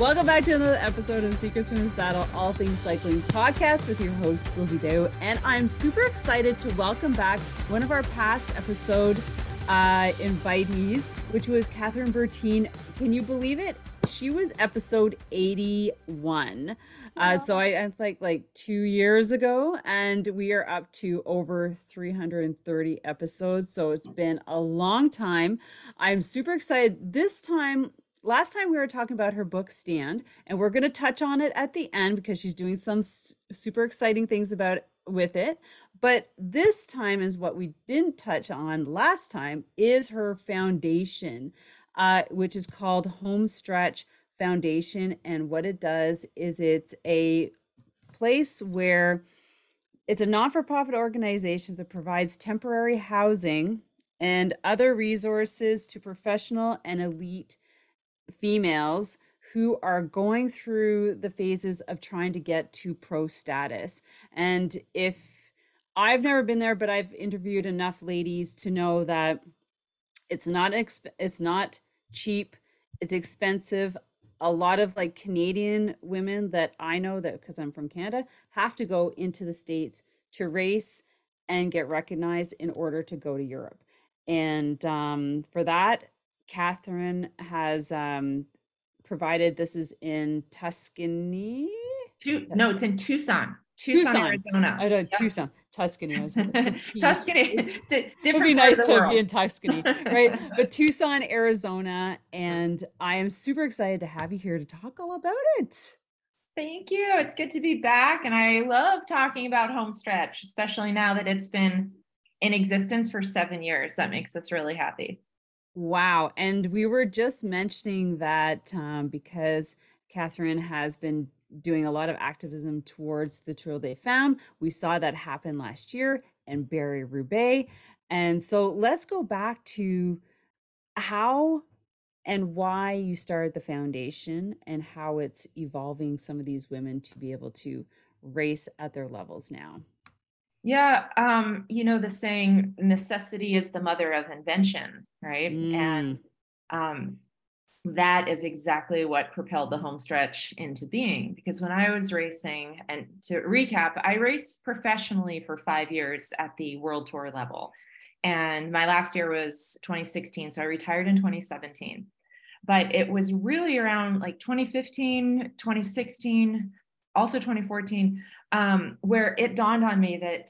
Welcome back to another episode of Secrets from the Saddle, All Things Cycling podcast with your host, Sylvie Dow. And I'm super excited to welcome back one of our past episode uh, invitees, which was Kathryn Bertine. Can you believe it? She was episode 81. Uh, so I, I think like two years ago, and we are up to over 330 episodes. So it's been a long time. I'm super excited. This time, last time we were talking about her book stand and we're going to touch on it at the end because she's doing some super exciting things about with it. But this time is what we didn't touch on last time is her foundation uh, which is called homestretch foundation. And what it does is it's a place where it's a non-for-profit organization that provides temporary housing and other resources to professional and elite females who are going through the phases of trying to get to pro status. And if I've never been there, but I've interviewed enough ladies to know that it's not exp- it's not cheap, it's expensive. A lot of like Canadian women that I know that because I'm from Canada have to go into the states to race and get recognized in order to go to Europe. And um, for that, Kathryn has um, provided this is in Tuscany. Tu- no, it's in Tucson, Tucson, Tucson. Arizona. I don't Tucson, Tuscany. I was gonna say T. Tuscany. It's a It would different be nice to world. be in Tuscany, right? But Tucson, Arizona, and I am super excited to have you here to talk all about it. Thank you. It's good to be back. And I love talking about Homestretch, especially now that it's been in existence for seven years. That makes us really happy. Wow. And we were just mentioning that um, because Kathryn has been doing a lot of activism towards the Trail des Femmes. We saw that happen last year in Paris-Roubaix. And so let's go back to how and why you started the foundation and how it's evolving some of these women to be able to race at their levels now. Yeah. Um, you know, the saying necessity is the mother of invention, right? And um, that is exactly what propelled the Homestretch into being. Because when I was racing, and to recap, I raced professionally for five years at the world tour level. And my last year was 2016. So I retired in 2017. But it was really around like 2015, 2016, also 2014, um, where it dawned on me that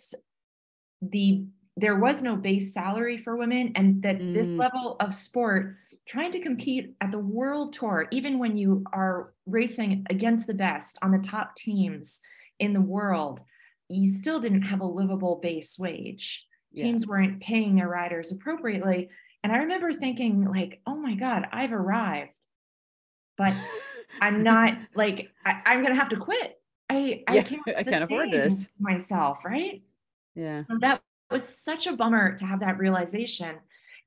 the there was no base salary for women and that this Mm. level of sport trying to compete at the world tour even when you are racing against the best on the top teams in the world you still didn't have a livable base wage Yeah. teams weren't paying their riders appropriately and i remember thinking like oh my god i've arrived but i'm not like I, i'm gonna have to quit i i Yeah, can't I can't afford this. myself right Yeah. so that was such a bummer to have that realization.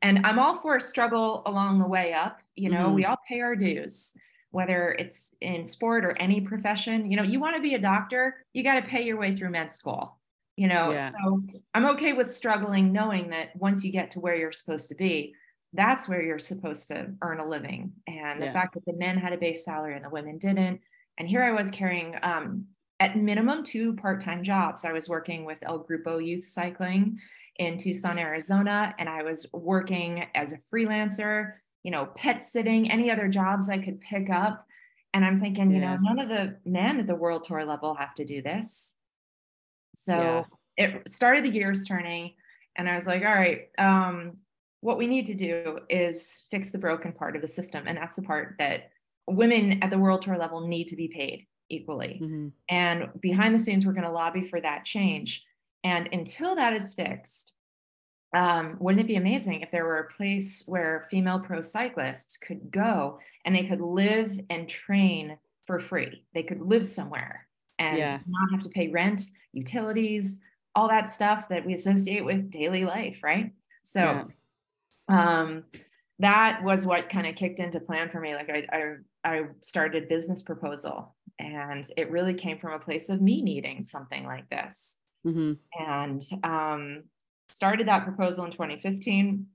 And I'm all for a struggle along the way up. You know, Mhm. we all pay our dues, whether it's in sport or any profession. You know, you want to be a doctor, you got to pay your way through med school. You know, Yeah. so I'm okay with struggling, knowing that once you get to where you're supposed to be, that's where you're supposed to earn a living. And the fact that the men had a base salary and the women didn't. And here I was carrying um, at minimum two part-time jobs. I was working with El Grupo Youth Cycling in Tucson, Arizona, and I was working as a freelancer, you know, pet sitting, any other jobs I could pick up. And I'm thinking, you know, none of the men at the world tour level have to do this. So Yeah. it started the gears turning, and I was like, all right, um, what we need to do is fix the broken part of the system. And that's the part that women at the world tour level need to be paid equally. Mm-hmm. And behind the scenes, we're going to lobby for that change. And until that is fixed, um, wouldn't it be amazing if there were a place where female pro cyclists could go and they could live and train for free? They could live somewhere and yeah. not have to pay rent, utilities, all that stuff that we associate with daily life, right? So, yeah. um, that was what kind of kicked into plan for me. Like I, I, I started business proposal, and it really came from a place of me needing something like this, mm-hmm. and um, started that proposal in 2015.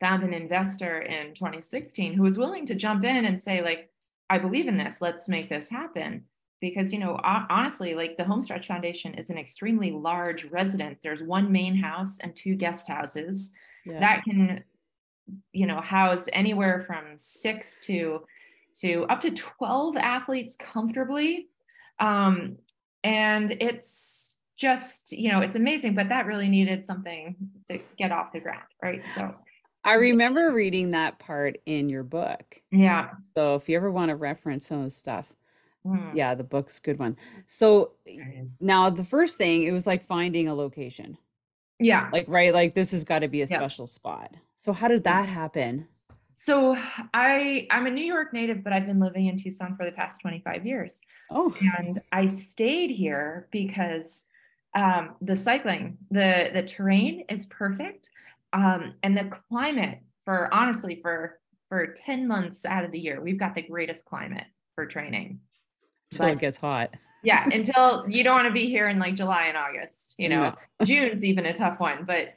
Found an investor in 2016 who was willing to jump in and say, like, I believe in this. Let's make this happen because you know honestly like the homestretch foundation is an extremely large residence there's one main house and two guest houses yeah. that can you know house anywhere from six to to up to 12 athletes comfortably um, and it's just you know it's amazing but that really needed something to get off the ground right so I remember reading that part in your book. Yeah. So if you ever want to reference some of the stuff, Mm. Yeah, the book's good one. So now the first thing, it was like finding a location. Yeah. Like, right, like this has got to be a special spot. So how did that happen? So I I'm a New York native, but I've been living in Tucson for the past 25 years. Oh. And I stayed here because um, the cycling, the the terrain is perfect. Um, and the climate for honestly for for 10 months out of the year, we've got the greatest climate for training until but, it gets hot. yeah, until you don't want to be here in like July and August. You know, no. June's even a tough one, but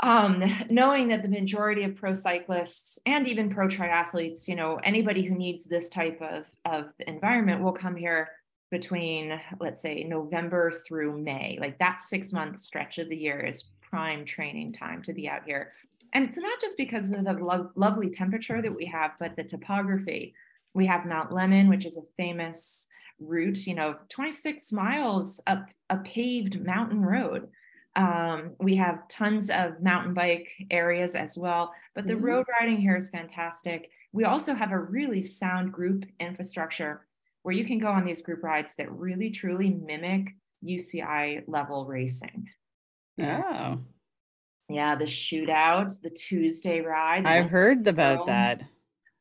um, knowing that the majority of pro cyclists and even pro triathletes, you know, anybody who needs this type of of environment will come here between let's say November through May. Like that six month stretch of the year is prime training time to be out here. And it's not just because of the lo- lovely temperature that we have, but the topography. We have Mount Lemmon, which is a famous route, you know, 26 miles up a paved mountain road. Um, we have tons of mountain bike areas as well, but the mm-hmm. road riding here is fantastic. We also have a really sound group infrastructure where you can go on these group rides that really truly mimic UCI level racing. Oh. Yeah, the shootout, the Tuesday ride. I've heard about that.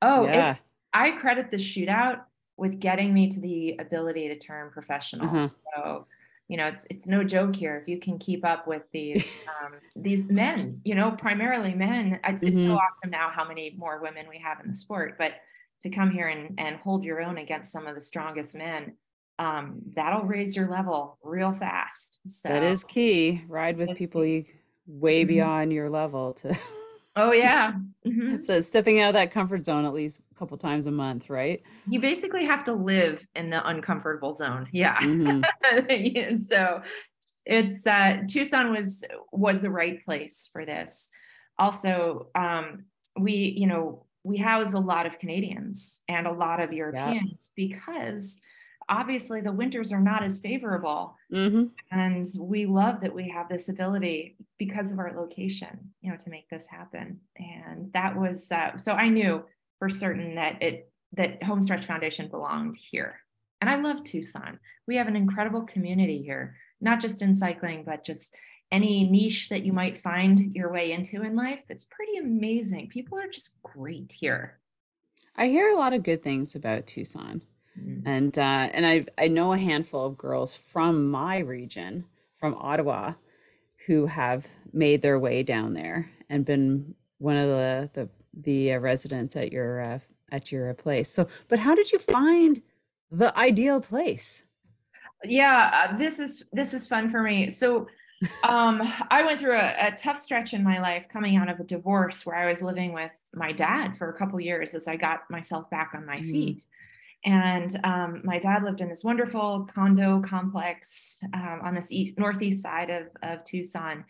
Oh, yeah. it's I credit the shootout with getting me to the ability to turn professional. Uh-huh. So, you know, it's it's no joke here. If you can keep up with these um, these men, you know, primarily men, it's, mm-hmm. it's so mm-hmm. awesome now how many more women we have in the sport. But to come here and and hold your own against some of the strongest men, um, that'll raise your level real fast. So that is key. Ride with people key. you way mm-hmm. beyond your level to Oh yeah. Mm-hmm. So stepping out of that comfort zone at least a couple times a month, right? You basically have to live in the uncomfortable zone. Yeah. Mm-hmm. so it's uh Tucson was was the right place for this. Also, um, we, you know, we house a lot of Canadians and a lot of Europeans because obviously the winters are not as favorable. Mm-hmm. and we love that we have this ability because of our location you know to make this happen. And that was uh, so i knew for certain that it that homestretch foundation belonged here. And i love tucson. We have an incredible community here not just in cycling but just any niche that you might find your way into in life. It's pretty amazing. People are just great here. I hear a lot of good things about tucson Mm-hmm. And uh, and I I know a handful of girls from my region, from Ottawa, who have made their way down there and been one of the the the uh, residents at your uh, at your place. So, but how did you find the ideal place? Yeah, uh, this is this is fun for me. So, um, I went through a, a, tough stretch in my life coming out of a divorce where I was living with my dad for a couple years as I got myself back on my mm. feet. And um, my dad lived in this wonderful condo complex um, on this east northeast side of, of Tucson.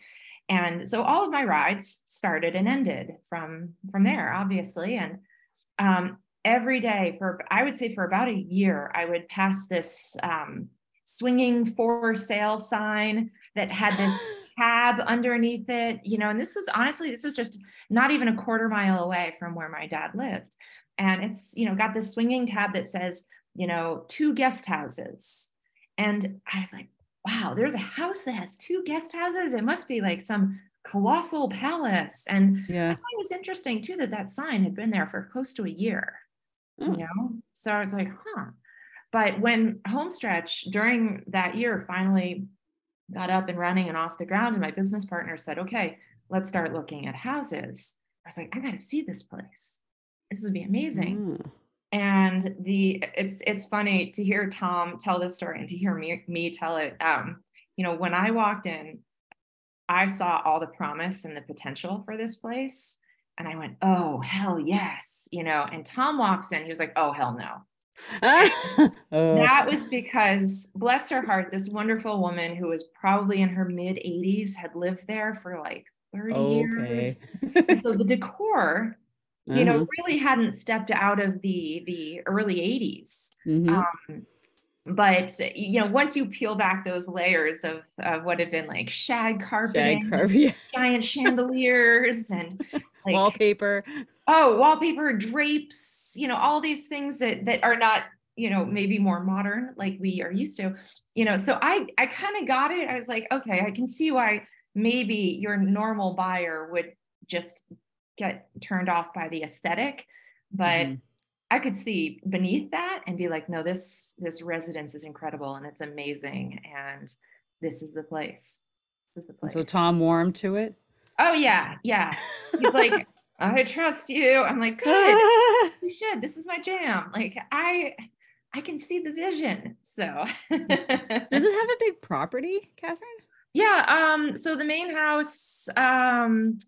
And so all of my rides started and ended from from there, obviously. And um, every day for I would say for about a year, I would pass this um, swinging for sale sign that had this cab underneath it, you know, and this was honestly, this was just not even a quarter mile away from where my dad lived. And it's, you know, got this swinging tab that says, you know, two guest houses. And I was like, wow, there's a house that has two guest houses. It must be like some colossal palace. And yeah, it was interesting too that that sign had been there for close to a year. Oh. You know, so I was like, huh. But when Homestretch during that year finally got up and running and off the ground, and my business partner said, okay, let's start looking at houses. I was like, I got to see this place. This would be amazing. Mm. And the it's it's funny to hear Tom tell this story and to hear me me tell it. Um, you know, when I walked in, I saw all the promise and the potential for this place. And I went, oh, hell yes. You know, and Tom walks in, he was like, oh, hell no. oh. That was because, bless her heart, this wonderful woman who was probably in her mid 80s had lived there for like 30 okay. years. so the decor, you know, uh-huh. really hadn't stepped out of the the early 80s. Mm-hmm. Um, but you know once you peel back those layers of, of what had been like shag carpeting shag carpet, yeah. giant chandeliers and like, wallpaper oh wallpaper drapes you know all these things that that are not you know maybe more modern like we are used to you know so i i kind of got it i was like okay i can see why maybe your normal buyer would just get turned off by the aesthetic but mm-hmm. I could see beneath that and be like, no, this this residence is incredible and it's amazing, and this is the place. This is the place. So Tom warmed to it. Oh yeah, yeah. He's like, I trust you. I'm like, good. you should. This is my jam. Like I, I can see the vision. So. Does it have a big property, Kathryn? Yeah. Um. So the main house. Um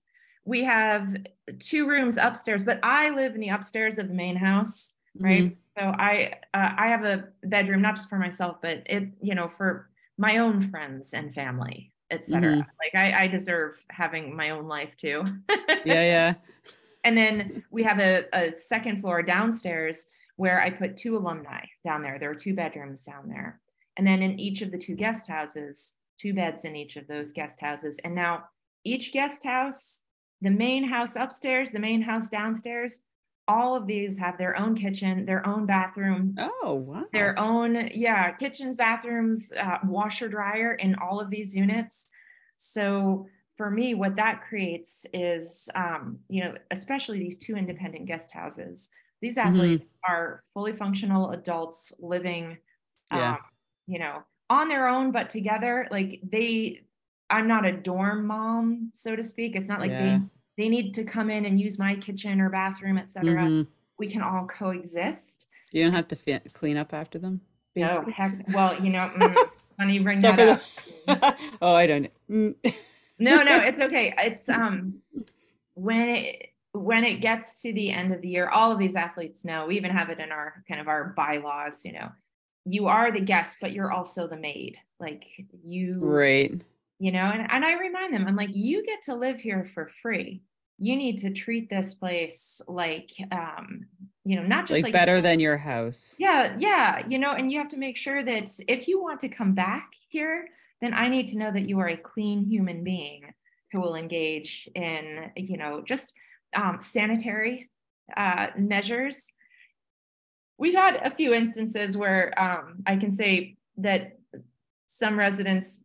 we have two rooms upstairs, but I live in the upstairs of the main house, right? Mm-hmm. So I uh, I have a bedroom not just for myself, but it you know for my own friends and family, etc. Mm-hmm. Like I, I deserve having my own life too. yeah, yeah. And then we have a, a second floor downstairs where I put two alumni down there. There are two bedrooms down there, and then in each of the two guest houses, two beds in each of those guest houses, and now each guest house the main house upstairs, the main house downstairs, all of these have their own kitchen, their own bathroom. Oh, wow. Their own, yeah, kitchens, bathrooms, uh, washer, dryer in all of these units. So for me, what that creates is, um, you know, especially these two independent guest houses, these mm-hmm. athletes mm-hmm. are fully functional adults living, yeah. um, you know, on their own, but together. Like they, I'm not a dorm mom, so to speak. It's not like yeah. they they need to come in and use my kitchen or bathroom, etc. Mm-hmm. We can all coexist. You don't have to fit, clean up after them. Basically. No, heck, well, you know, mm, funny bring that up. The... oh, I don't. Mm. no, no, it's okay. It's um when it when it gets to the end of the year, all of these athletes know. We even have it in our kind of our bylaws. You know, you are the guest, but you're also the maid. Like you, right? You know and, and i remind them i'm like you get to live here for free. You need to treat this place like um you know not just like, like better than your house. Yeah yeah you know and you have to make sure that if you want to come back here then i need to know that you are a clean human being who will engage in you know just um, sanitary uh, measures. We've had a few instances where um, i can say that some residents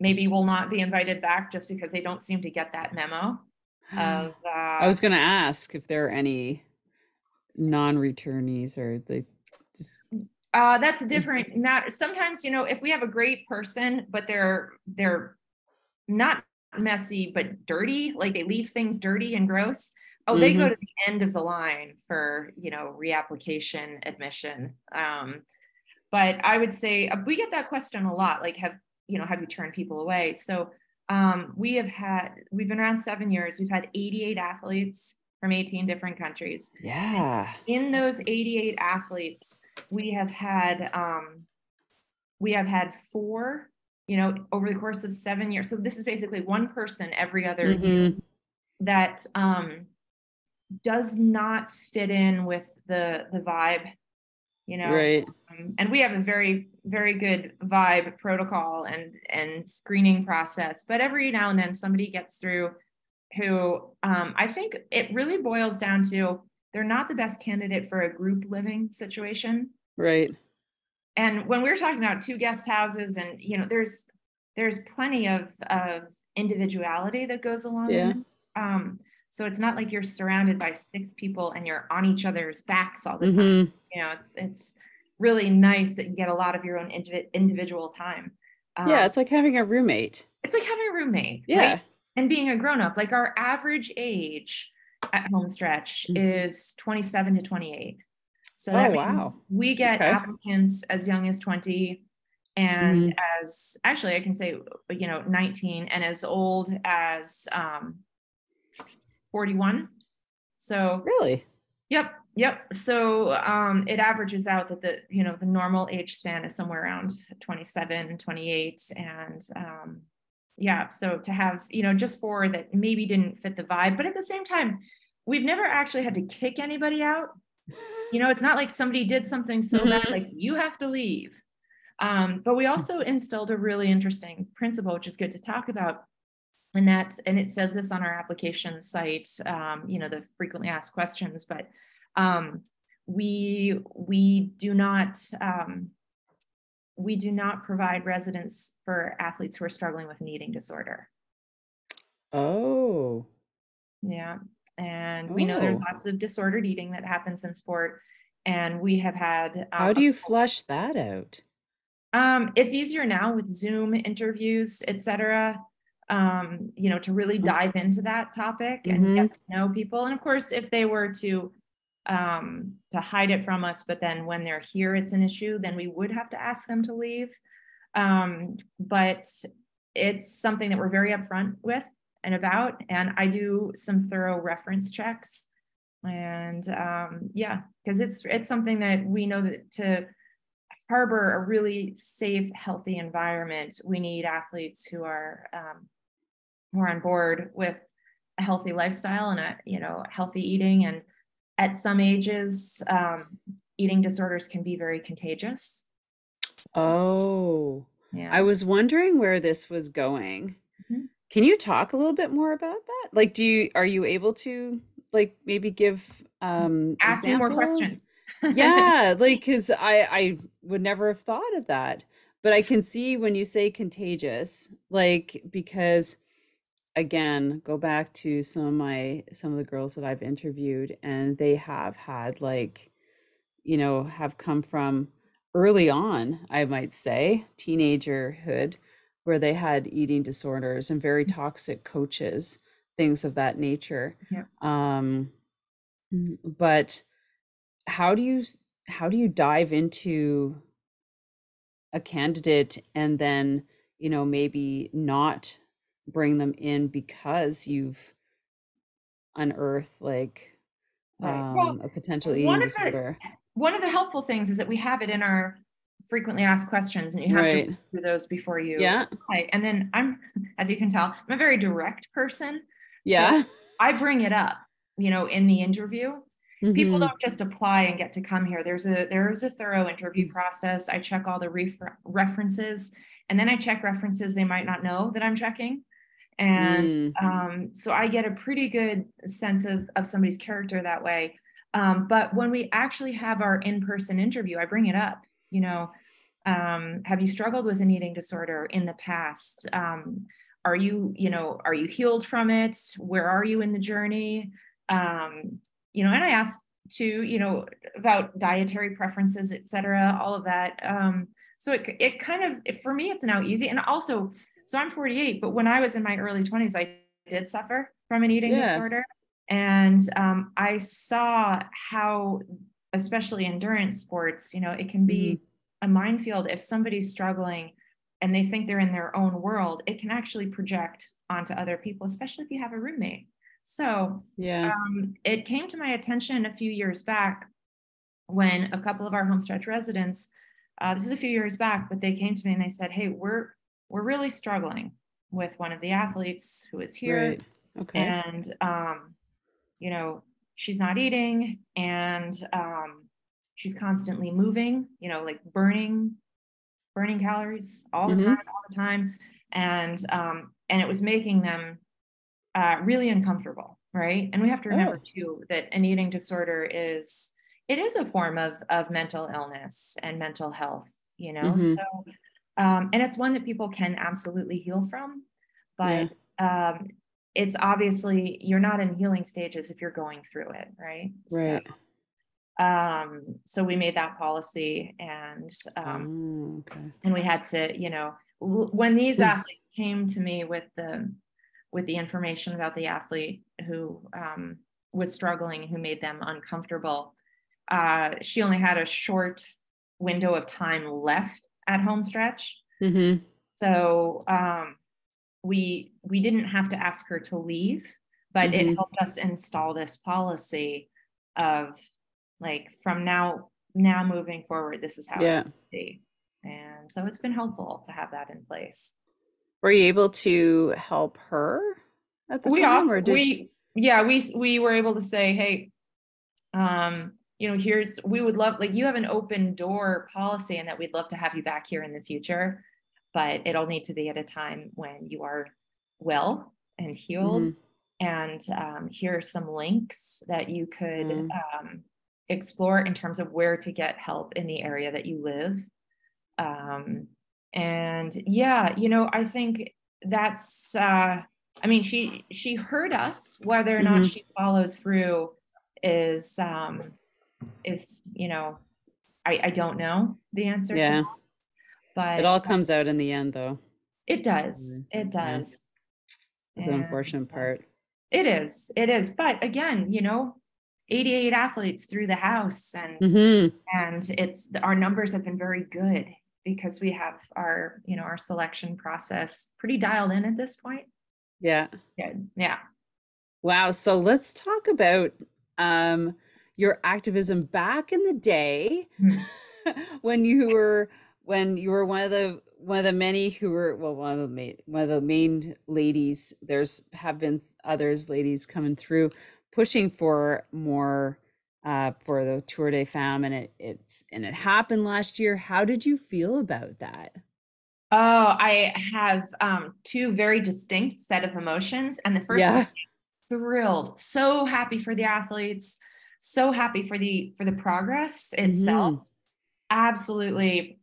maybe will not be invited back just because they don't seem to get that memo. Of, uh, I was going to ask if there are any non-returnees or they just. Uh, that's a different. Not sometimes you know if we have a great person, but they're they're not messy but dirty, like they leave things dirty and gross. Oh, mm-hmm. they go mm-hmm. to the end of the line for you know reapplication admission. Um, but I would say uh, we get that question a lot. Like, have you know have you turned people away? So um, we have had we've been around seven years. We've had 88 athletes from 18 different countries. Yeah. In those 88 athletes we have had um, we have had four you know over the course of seven years. So this is basically one person every other mm-hmm. year that um, does not fit in with the the vibe you know? Right. Um, and we have a very very good vibe protocol and and screening process but every now and then somebody gets through who um, i think it really boils down to they're not the best candidate for a group living situation right and when we we're talking about two guest houses and you know there's there's plenty of of individuality that goes along yeah. um, so it's not like you're surrounded by six people and you're on each other's backs all the time. Mhm. You know, it's it's really nice that you get a lot of your own indivi- individual time. Um, yeah it's like having a roommate it's like having a roommate. yeah right? And being a grown up. Like our average age at Homestretch Mhm. is 27 to 28. So Oh, that means wow. we get Okay. applicants as young as 20 and Mhm. as actually I can say you know 19 and as old as um 41. So really Yep, yep. So um, it averages out that the you know the normal age span is somewhere around 27, 28, and um, yeah. So to have you know just four that maybe didn't fit the vibe, but at the same time, we've never actually had to kick anybody out. You know, it's not like somebody did something so bad Mhm. like you have to leave. Um, but we also instilled a really interesting principle, which is good to talk about. And that, and it says this on our application site, um, you know, the frequently asked questions, but um, we we do not um, we do not provide residence for athletes who are struggling with an eating disorder. oh Yeah. And we know there's Oh. lots of disordered eating that happens in sport. And we have had how um, do you flush that out Um, it's easier now with Zoom interviews, etc. um, you know, to really dive into that topic and Mhm. get to know people. And of course, if they were to um, to hide it from us, but then when they're here, it's an issue, then we would have to ask them to leave. Um, but it's something that we're very upfront with and about. And I do some thorough reference checks. And um, yeah, because it's it's something that we know that to harbor a really safe, healthy environment, we need athletes who are um, who are on board with a healthy lifestyle and a you know healthy eating. And at some ages, um, eating disorders can be very contagious. oh Yeah, I was wondering where this was going. Mhm. Can you talk a little bit more about that? Like, do you are you able to like maybe give um ask me more questions. Yeah, like because I I would never have thought of that, but I can see when you say contagious, like because again, go back to some of my some of the girls that I've interviewed, and they have had like, you know, have come from early on, I might say, teenagerhood, where they had eating disorders and very toxic coaches, things of that nature. Yeah. Um, mm, but how do you how do you dive into a candidate and then, you know, maybe not bring them in because you've unearthed like Right. Well, um, a potential eating one of the- One of the helpful things is that we have it in our frequently asked questions, and you have Right. to do those before you Yeah. apply. And then I'm, as you can tell, I'm a very direct person. so Yeah. I bring it up, you know, in the interview. People Mhm. don't just apply and get to come here. There's a there is a thorough Mm. interview process. I check all the refer- references, and then I check references they might not know that I'm checking. And Mm. um, so I get a pretty good sense of, of somebody's character that way. Um, but when we actually have our in-person interview, I bring it up. You know, um, have you struggled with an eating disorder in the past? Um, are you, you know, are you healed from it? Where are you in the journey? Um, you know, and I ask to, you know, about dietary preferences, et cetera, all of that. Um, so it, it kind of, for me, it's now easy. And also, so I'm 48, but when I was in my early 20s, I did suffer from an eating Yeah. disorder. And um, I saw how, especially endurance sports, you know, it can be a minefield if somebody's struggling and they think they're in their own world, it can actually project onto other people, especially if you have a roommate. So Yeah. um, it came to my attention a few years back when a couple of our homestretch residents, uh, this is a few years back, but they came to me and they said, "Hey, we're we're really struggling with one of the athletes who is here, Right. Okay. and um, you know she's not eating, and um, she's constantly moving, you know, like burning, burning calories all the mm-hmm. time, all the time. And um, and it was making them uh, really uncomfortable, right? And we have to remember oh. too that an eating disorder is it is a form of of mental illness and mental health, you know. Mm-hmm. So um, and it's one that people can absolutely heal from, but yeah. um, it's obviously you're not in healing stages if you're going through it, right? Right. So, um, so we made that policy, and um, oh, okay. and we had to, you know, when these hmm. athletes came to me with the with the information about the athlete who um, was struggling, who made them uncomfortable, uh, she only had a short window of time left at Homestretch. Mm-hmm. So um, we we didn't have to ask her to leave, but mm-hmm. it helped us install this policy of like from now now moving forward, this is how yeah. it's be. And so it's been helpful to have that in place. Were you able to help her at the we time, or did we? You... Yeah, we we were able to say, hey, um, you know, here's we would love like you have an open door policy, and that we'd love to have you back here in the future, but it'll need to be at a time when you are well and healed. Mm-hmm. And um, here are some links that you could mm-hmm. um, explore in terms of where to get help in the area that you live. Um, and yeah, you know, I think that's. Uh, I mean, she she heard us. Whether or not mm-hmm. she followed through is um, is you know, I I don't know the answer. Yeah, but it all comes out in the end, though. It does. It does. It's an unfortunate part. It is. It is. But again, you know, 88 athletes through the house and mm-hmm. and it's our numbers have been very good because we have our you know our selection process pretty dialed in at this point yeah good yeah wow so let's talk about um your activism back in the day mm-hmm. when you were when you were one of the one of the many who were well one of the main one of the main ladies there's have been others ladies coming through pushing for more uh, for the Tour de Femme, and it it's and it happened last year. How did you feel about that? Oh, I have um, two very distinct set of emotions, and the first yeah. one, thrilled, so happy for the athletes, so happy for the for the progress itself. Mm-hmm. Absolutely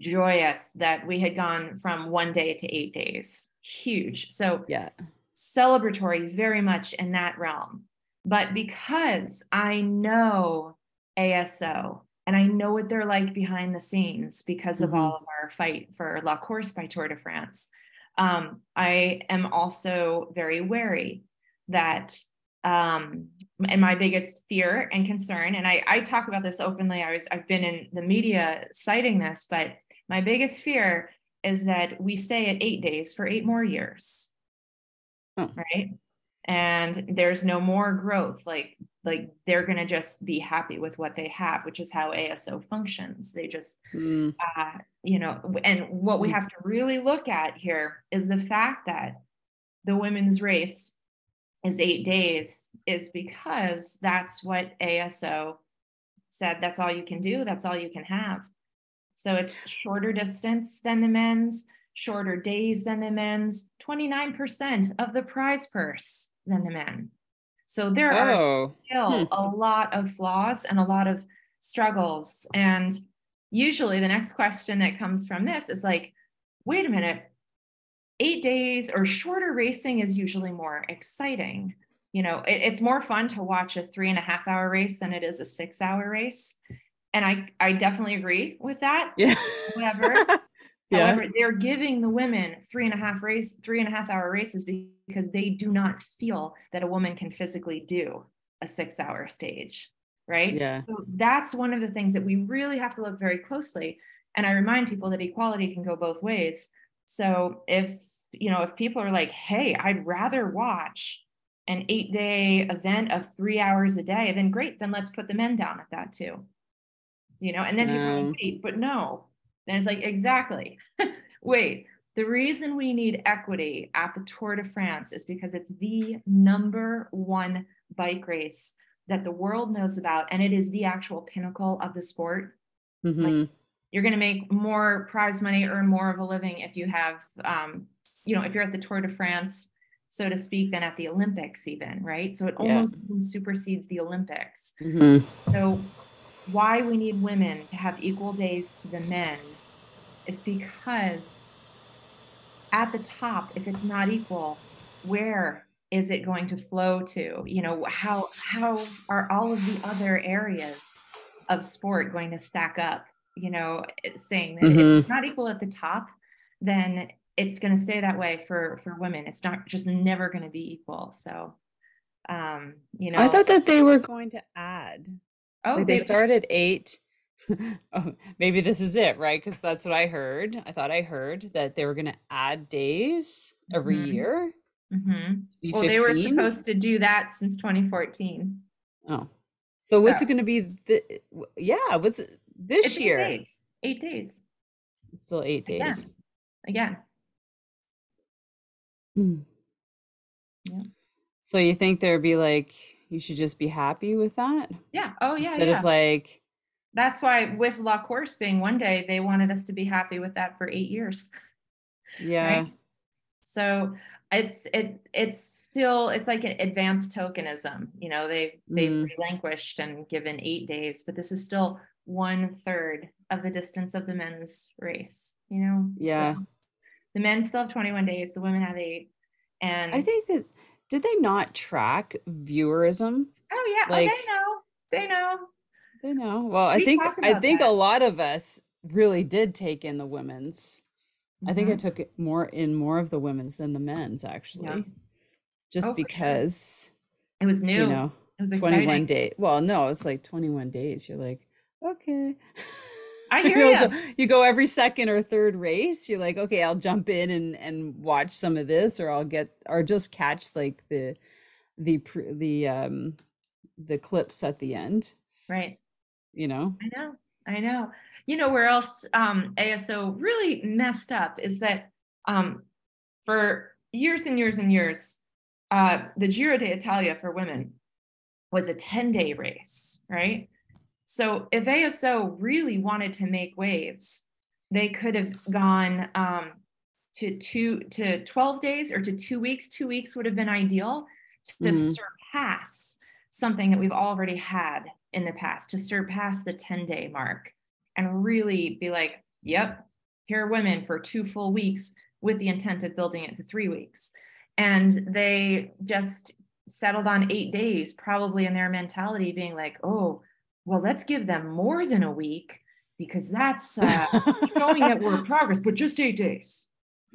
joyous that we had gone from one day to eight days. Huge. So yeah, celebratory very much in that realm. But because I know ASO and I know what they're like behind the scenes because of mm-hmm. all of our fight for La Course by Tour de France, um, I am also very wary that um, and my biggest fear and concern, and I, I talk about this openly. I was I've been in the media citing this, but my biggest fear is that we stay at eight days for eight more years. Oh. Right and there's no more growth like like they're going to just be happy with what they have which is how aso functions they just mm. uh, you know and what we mm. have to really look at here is the fact that the women's race is eight days is because that's what aso said that's all you can do that's all you can have so it's shorter distance than the men's shorter days than the men's 29% of the prize purse than the men. So there oh. are still hmm. a lot of flaws and a lot of struggles. And usually the next question that comes from this is like, wait a minute, eight days or shorter racing is usually more exciting. You know, it, it's more fun to watch a three and a half hour race than it is a six hour race. And I, I definitely agree with that. Yeah. However, yeah. However, they're giving the women three and a half race, three and a half hour races because they do not feel that a woman can physically do a six hour stage. Right. Yeah. So that's one of the things that we really have to look very closely. And I remind people that equality can go both ways. So if, you know, if people are like, hey, I'd rather watch an eight day event of three hours a day, then great, then let's put the men down at that too. You know, and then people are like, wait, but no, and it's like, exactly. Wait, the reason we need equity at the Tour de France is because it's the number one bike race that the world knows about and it is the actual pinnacle of the sport Mhm. like you're going to make more prize money earn more of a living if you have um, you know if you're at the tour de france so to speak than at the olympics even right? So it almost even supersedes the olympics. Mhm. so why we need women to have equal days to the men is because at the top if it's not equal where is it going to flow to? You know how how are all of the other areas of sport going to stack up you know saying that if Mhm. it's not equal at the top then it's going to stay that way for for women it's not just never going to be equal so um you know I thought that they were going to add. oh Like they started eight. oh, maybe this is it, right? Because that's what I heard. I thought I heard that they were going to add days every Mhm. year. hmm Be Well, they were supposed to do that since 2014. Oh, so what's So- it going to be? The, yeah, what's it- this It's year? Eight days. Eight days. Still eight days. Again. Hmm. Yeah. So you think there'd be like you should just be happy with that Yeah. Oh, yeah. instead yeah. of like That's why with La Course being one day, they wanted us to be happy with that for eight years. yeah Right. So it's it it's still it's like an advanced tokenism. You know, they they've Mm. relinquished and given eight days, but this is still one third of the distance of the men's race. You know. So Yeah. the men still have 21 days. The women have eight. And I think that did they not track viewerism? oh yeah, like- oh, they know. They know. They know. Well, I think I think that. a lot of us really did take in the women's. I think I Mhm. took more in more of the women's than the men's actually. Just Oh, for sure. because, it was new. you know, it was 21 exciting. days. Well, no, it's like 21 days. You're like, okay. I You hear know, so you go every second or third race. You're like, okay, I'll jump in and and watch some of this, or I'll get or just catch like the the the um the clips at the end. Right. You know. I know. I know. You know where else um, ASO really messed up is that um, for years and years and years, uh, the Giro d'Italia for women was a 10 day race, right? So if ASO really wanted to make waves, they could have gone um, to two to 12 days or to two weeks. Two weeks would have been ideal to Mhm. surpass something that we've already had in the past, to surpass the 10 day mark and really be like, yep, here are women for two full weeks with the intent of building it to three weeks. And they just settled on eight days, probably in their mentality being like, oh, well, let's give them more than a week because that's uh, showing that we're in progress, but just eight days.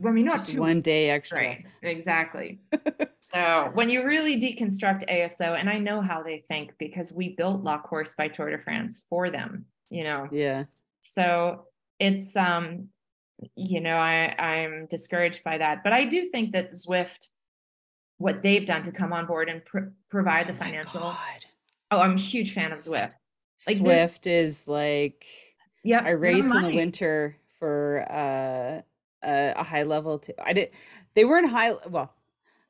I mean, not Just two one day extra. Right, exactly. so when you really deconstruct ASO, and I know how they think because we built La Course by Tour de France for them, you know. Yeah. So it's um, you know, I I'm discouraged by that, but I do think that Zwift, what they've done to come on board and pr- provide the Oh financial. God. Oh, I'm a huge fan of Zwift. Like Zwift is like yeah, I race in the winter for uh, a, a high level. T- I did. They weren't high. Well,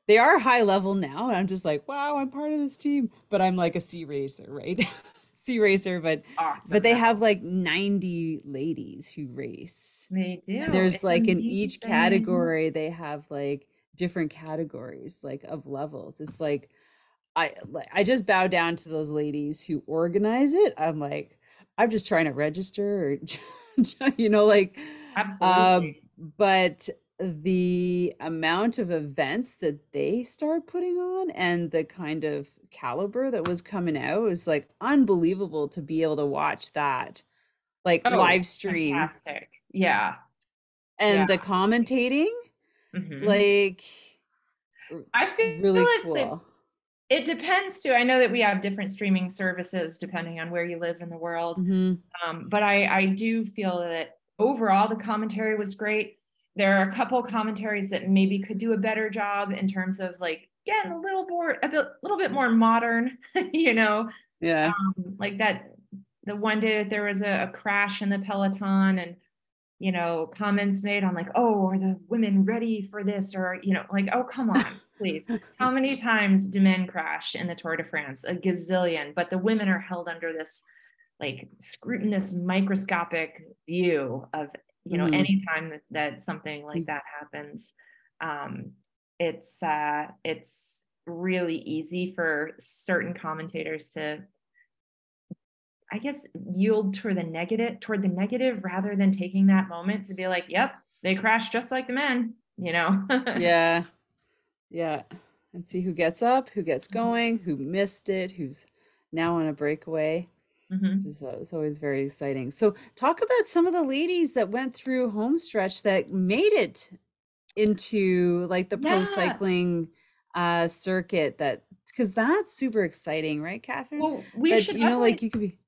they are high level now, and I'm just like, wow, I'm part of this team. But I'm like a sea racer, right? sea racer, but Awesome. but they have like 90 ladies who race. They do. And there's like in each category, they have like different categories, like of levels. It's like I like I just bow down to those ladies who organize it. I'm like, I'm just trying to register, or you know, like Absolutely. but the amount of events that they start putting on and the kind of caliber that was coming out is like unbelievable to be able to watch that like Oh, live stream Fantastic. Yeah. and the yeah. commentating Mhm. like I feel really cool it depends too. I know that we have different streaming services depending on where you live in the world. Mhm. Um, but I, I do feel that overall the commentary was great. There are a couple commentaries that maybe could do a better job in terms of like getting a little more a bit little bit more modern, you know, yeah um, like that the one day that there was a, a crash in the peloton and you know comments made on like oh are the women ready for this or you know like oh come on please. How many times do men crash in the Tour de France? A gazillion, but the women are held under this like scrutinous microscopic view of you know mm. anytime that, that something like that happens um it's uh it's really easy for certain commentators to I guess yield toward the negative toward the negative rather than taking that moment to be like, yep, they crashed just like the men, you know. yeah. Yeah. And see who gets up, who gets mm-hmm. going, who missed it, who's now on a breakaway. Mm-hmm. It's, it's always very exciting. So, talk about some of the ladies that went through homestretch that made it into like the yeah. pro cycling uh circuit that because that's super exciting, right, Kathryn? Well, we that, should you know, like you could be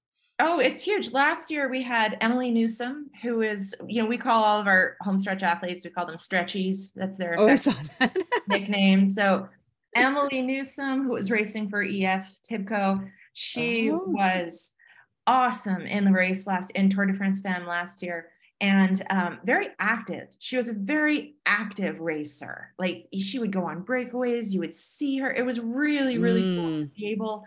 Oh, it's huge. Last year we had Emily Newsom, who is, you know, we call all of our homestretch athletes, we call them stretchies. That's their oh, I saw that. nickname. So Emily Newsom, who was racing for EF Tibco, she oh. was awesome in the race last in Tour de France Femme last year and um, very active. She was a very active racer. Like she would go on breakaways, you would see her. It was really, really mm. cool to mm. be able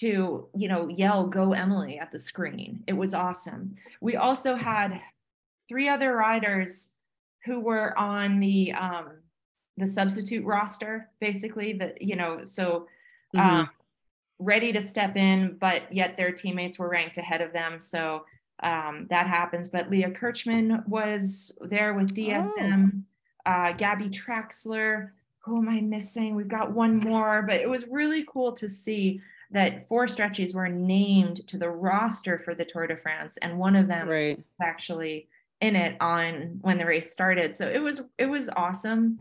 to, you know, yell, go Emily at the screen. It was awesome. We also had three other riders who were on the um, the substitute roster, basically, that, you know, so mm-hmm. um, ready to step in, but yet their teammates were ranked ahead of them. So um, that happens. But Leah Kirchmann was there with DSM, oh. uh, Gabby Traxler. Who am I missing? We've got one more, but it was really cool to see that four stretchies were named to the roster for the Tour de France, and one of them right. was actually in it on when the race started. So it was it was awesome.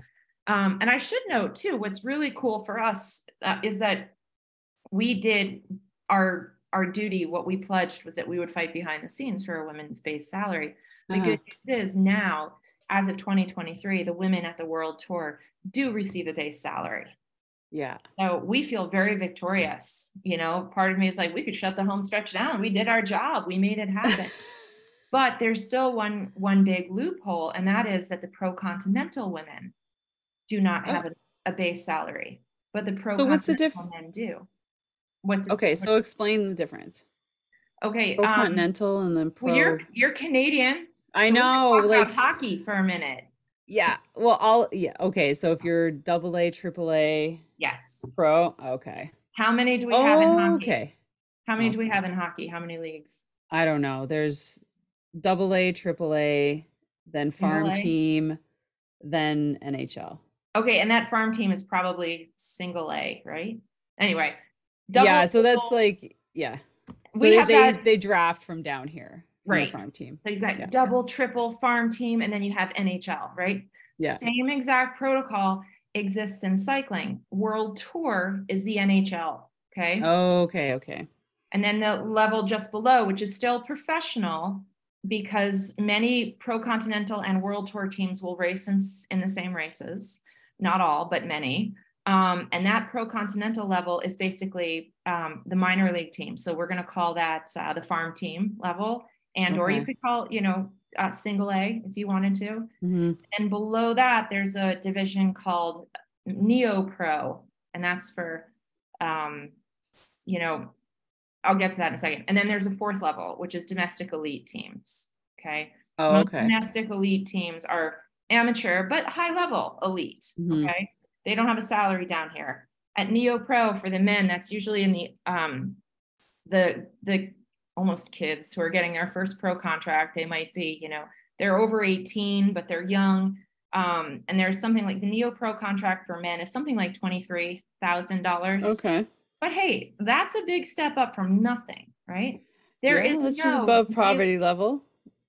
Um, and I should note too, what's really cool for us uh, is that we did our our duty. What we pledged was that we would fight behind the scenes for a women's base salary. The uh-huh. good news is now, as of 2023, the women at the World Tour do receive a base salary. Yeah. So we feel very victorious. You know, part of me is like, we could shut the Homestretch down. We did our job. We made it happen. but there's still one one big loophole, and that is that the pro continental women do not oh. have oh. a, a, base salary, but the pro so what's the difference? men do. What's okay? So explain the difference. Okay, pro um, continental and then pro. Well, you're you're Canadian. I so know, like hockey for a minute. Yeah. Well, all yeah. Okay. So if you're double A, triple A, yes, pro. Okay. How many do we have in hockey? Okay. How many do we have in hockey? How many leagues? I don't know. There's double A, triple A, then farm team, then NHL. Okay, and that farm team is probably single A, right? Anyway. yeah. So that's like yeah. So we they, have they, that, they draft from down here right. farm team. So you've got yeah. double triple farm team and then you have nhl right? Yeah. Same exact protocol exists in cycling. World tour is the nhl okay? Okay okay. And then the level just below which is still professional because many pro continental and world tour teams will race in, in the same races. Not all but many. Um, and that pro continental level is basically um, the minor league team. So we're going to call that uh, the farm team level and okay. or you could call you know uh, single A if you wanted to. Mm-hmm. And below that, there's a division called Neo Pro, and that's for, um, you know, I'll get to that in a second. And then there's a fourth level, which is domestic elite teams. Okay. Oh, Most okay. domestic elite teams are amateur but high level elite. Mm-hmm. Okay. They don't have a salary down here. At Neo Pro for the men, that's usually in the um the the almost kids who are getting their first pro contract. They might be, you know, they're over 18, but they're young. Um, and there's something like the Neo Pro contract for men is something like $23,000. Okay. But hey, that's a big step up from nothing, right? There yeah, is no, just above poverty level.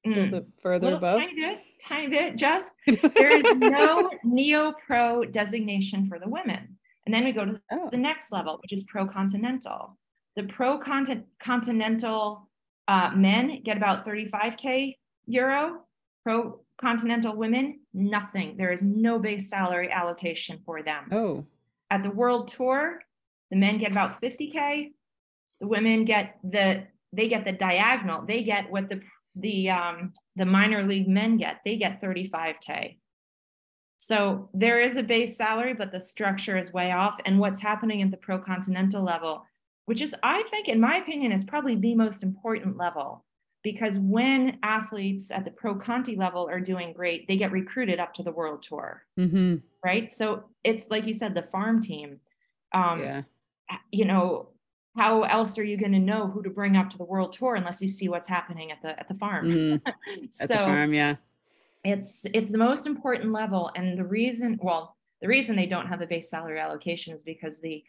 Mm, a little bit further little, above. Tiny bit, tiny bit, just there is no Neo Pro designation for the women. And then we go to oh. the next level, which is Pro Continental. The pro continental uh, men get about 35K euro. Pro continental women, nothing. There is no base salary allocation for them. Oh. At the world tour, the men get about 50K. The women get the they get the diagonal. They get what the the um the minor league men get. They get 35K. So there is a base salary, but the structure is way off. And what's happening at the pro continental level, which is, I think, in my opinion, is probably the most important level. Because when athletes at the pro Conti level are doing great, they get recruited up to the world tour. Mm-hmm. Right. So it's like you said, the farm team. Um, yeah. You know, how else are you going to know who to bring up to the world tour unless you see what's happening at the at the farm? Mm-hmm. so, At the farm, yeah. it's it's the most important level and the reason well the reason they don't have the base salary allocation is because the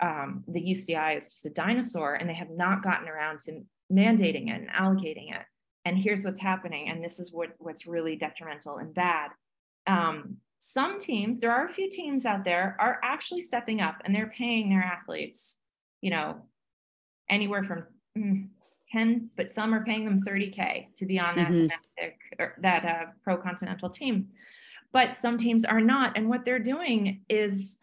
um, the UCI is just a dinosaur and they have not gotten around to mandating it and allocating it. And here's what's happening and this is what what's really detrimental and bad. Um, some teams there are a few teams out there are actually stepping up and they're paying their athletes you know anywhere from mm, 10 but some are paying them 30k to be on that Mhm. domestic or that uh, pro continental team. But some teams are not and what they're doing is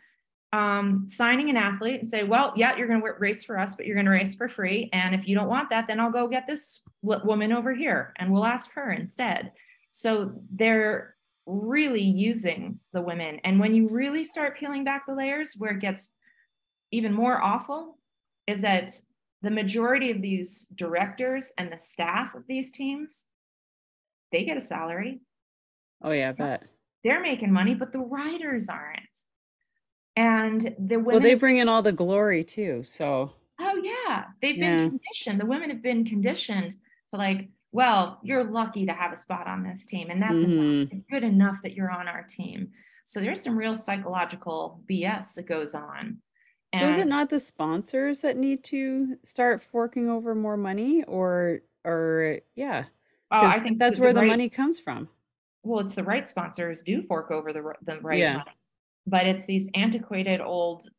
um, signing an athlete and say well yeah you're going to race for us but you're going to race for free and if you don't want that then i'll go get this woman over here and we'll ask her instead. So they're really using the women and when you really start peeling back the layers where it gets even more awful is that the majority of these directors and the staff of these teams they get a salary. Oh yeah, I bet. they're making money but the riders aren't and the women Well, they bring in all the glory too. So oh yeah they've Yeah. been conditioned the women have been conditioned to like well you're lucky to have a spot on this team and that's enough. Mhm. it's good enough that you're on our team so there's some real psychological bs that goes on So is it not the sponsors that need to start forking over more money or or yeah, oh, I think that's that where the right- money comes from. well it's the right sponsors do fork over the, the right Yeah. money but it's these antiquated old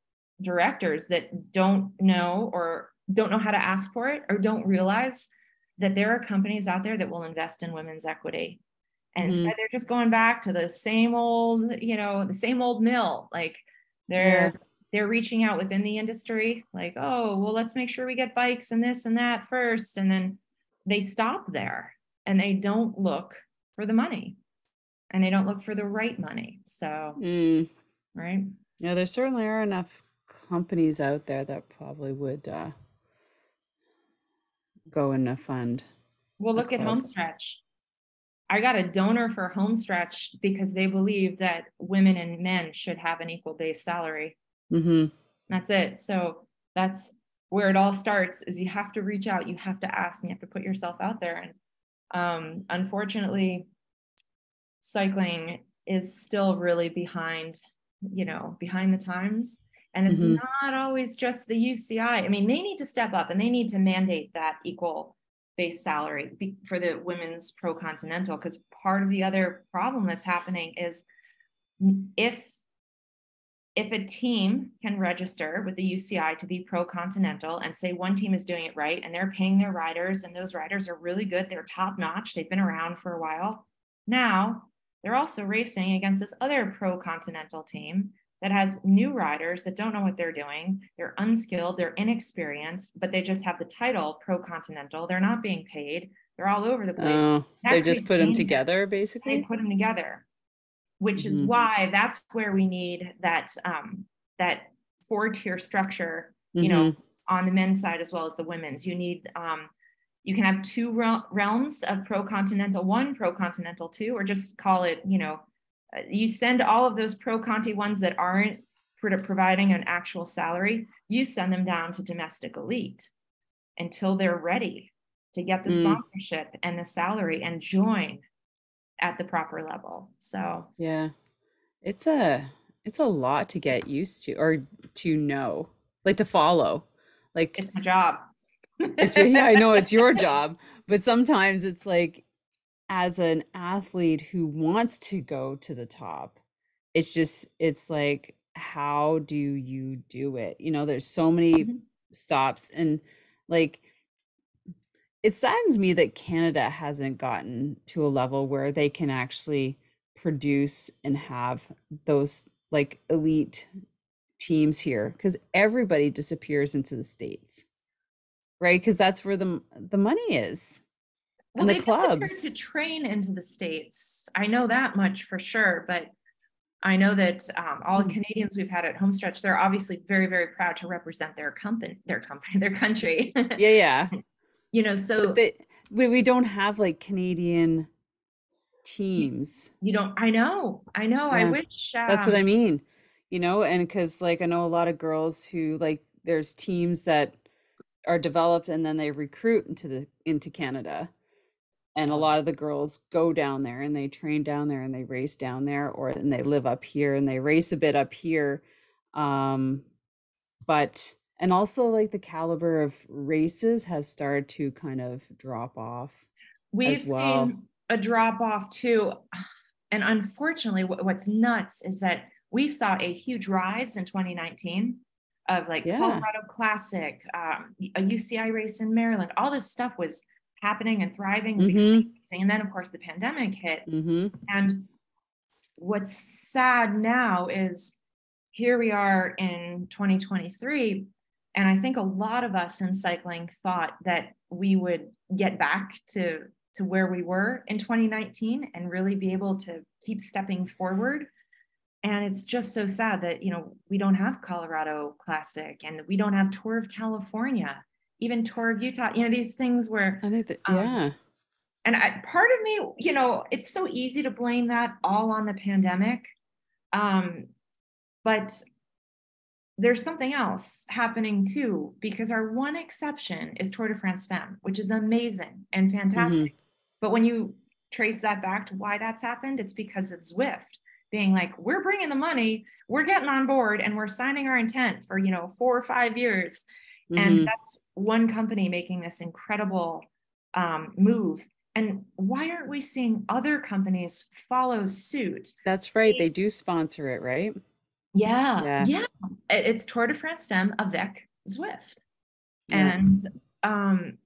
directors that don't know or don't know how to ask for it or don't realize that there are companies out there that will invest in women's equity. And Mhm. instead they're just going back to the same old you know the same old mill. Like they're they're reaching out within the industry like oh well let's make sure we get bikes and this and that first. And then they stop there and they don't look for the money and they don't look for the right money. So Mm. Right Yeah, there certainly are enough companies out there that probably would uh, go in a fund. well look at homestretch i got a donor for homestretch because they believe that women and men should have an equal base salary hmm That's it. So that's where it all starts is you have to reach out, you have to ask, and you have to put yourself out there. And um, unfortunately, cycling is still really behind, you know, behind the times. And it's Mhm. not always just the UCI. I mean, they need to step up and they need to mandate that equal base salary for the women's pro continental because part of the other problem that's happening is if if a team can register with the UCI to be pro continental and say one team is doing it right and they're paying their riders and those riders are really good, they're top notch, they've been around for a while. Now they're also racing against this other pro continental team that has new riders that don't know what they're doing. They're unskilled, they're inexperienced, but they just have the title pro continental. They're not being paid, they're all over the place. Oh, they just put them together, they basically. put them together which is Mhm. why that's where we need that um that four tier structure you know Mhm. on the men's side as well as the women's you need um you can have two realms of pro continental one pro continental two or just call it you know uh, you send all of those pro conti ones that aren't pro- providing an actual salary you send them down to domestic elite until they're ready to get the Mm. sponsorship and the salary and join at the proper level so Yeah. It's a it's a lot to get used to or to know, like to follow. Like it's my job. It's yeah, I know it's your job, but sometimes it's like as an athlete who wants to go to the top, it's just it's like how do you do it? You know, there's so many Mhm. stops and like it saddens me that Canada hasn't gotten to a level where they can actually produce and have those like elite teams here because everybody disappears into the states right because that's where the the money is Well, and the clubs to train into the states. I know that much for sure, but I know that um, all mm. Canadians we've had at Homestretch, they're obviously very, very proud to represent their company, their company, their country. yeah, yeah. you know, so they, we we don't have like Canadian teams. You don't. I know. I know. Yeah. I wish. Um, That's what I um mean. You know, and because like I know a lot of girls who like there's teams that are developed and then they recruit into the into Canada and a lot of the girls go down there and they train down there and they race down there or and they live up here and they race a bit up here um but and also like the caliber of races have started to kind of drop off we've well. seen a drop off too and unfortunately what's nuts is that we saw a huge rise in 2019 of like yeah. colorado classic um, a uci race in maryland all this stuff was happening and thriving mm-hmm. and then of course the pandemic hit mm-hmm. and what's sad now is here we are in 2023 and i think a lot of us in cycling thought that we would get back to to where we were in 2019 and really be able to keep stepping forward and it's just so sad that you know we don't have colorado classic and we don't have tour of california even tour of Utah, you know, these things where I think that, um, yeah. And I, part of me, you know, it's so easy to blame that all on the pandemic. Um, but there's something else happening too, because our one exception is Tour de France Femme, which is amazing and fantastic. Mm-hmm. But when you trace that back to why that's happened, it's because of Zwift being like, we're bringing the money, we're getting on board, and we're signing our intent for, you know, four or five years. Mm-hmm. And that's one company making this incredible um, move. And why aren't we seeing other companies follow suit? That's right. They do sponsor it, right? Yeah. Yeah. yeah. It's Tour de France Femme avec Zwift. Yeah. And um,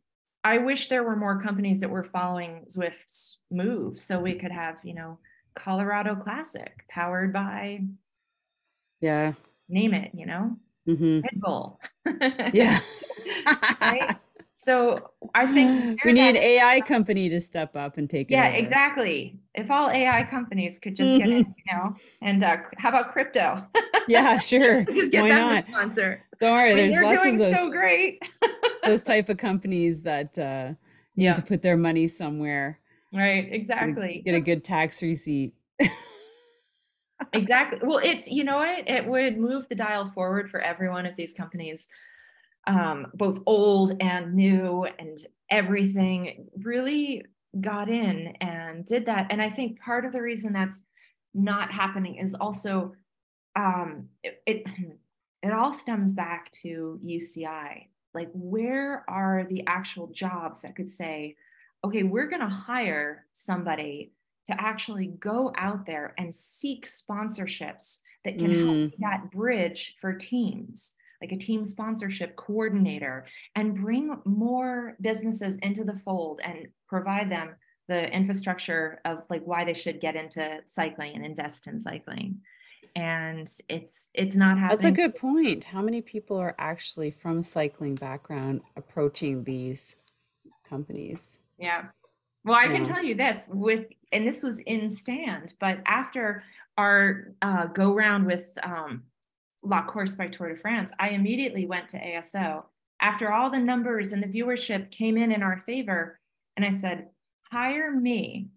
I wish there were more companies that were following Zwift's move so we could have, you know, Colorado Classic powered by, yeah, name it, you know, mm-hmm. Red Bull. yeah. right? So I think we need AI company to step up and take it. Yeah, over. exactly. If all AI companies could just get it, you know, and uh, how about crypto? yeah, sure. just get Why not? sponsor. Don't worry, there's lots of those. So great. those type of companies that uh, need yeah. to put their money somewhere. Right. Exactly. Get a, get a good tax receipt exactly. Well, it's you know what it would move the dial forward for every one of these companies, um, both old and new, and everything really got in and did that. And I think part of the reason that's not happening is also um, it, it it all stems back to UCI. Like, where are the actual jobs that could say, okay, we're going to hire somebody to actually go out there and seek sponsorships that can mm. help that bridge for teams like a team sponsorship coordinator and bring more businesses into the fold and provide them the infrastructure of like why they should get into cycling and invest in cycling. And it's it's not happening that's a good point. How many people are actually from cycling background approaching these companies yeah well, I can tell you this with, and this was in stand, but after our uh, go round with um, La Course by Tour de France, I immediately went to ASO after all the numbers and the viewership came in in our favor. And I said, hire me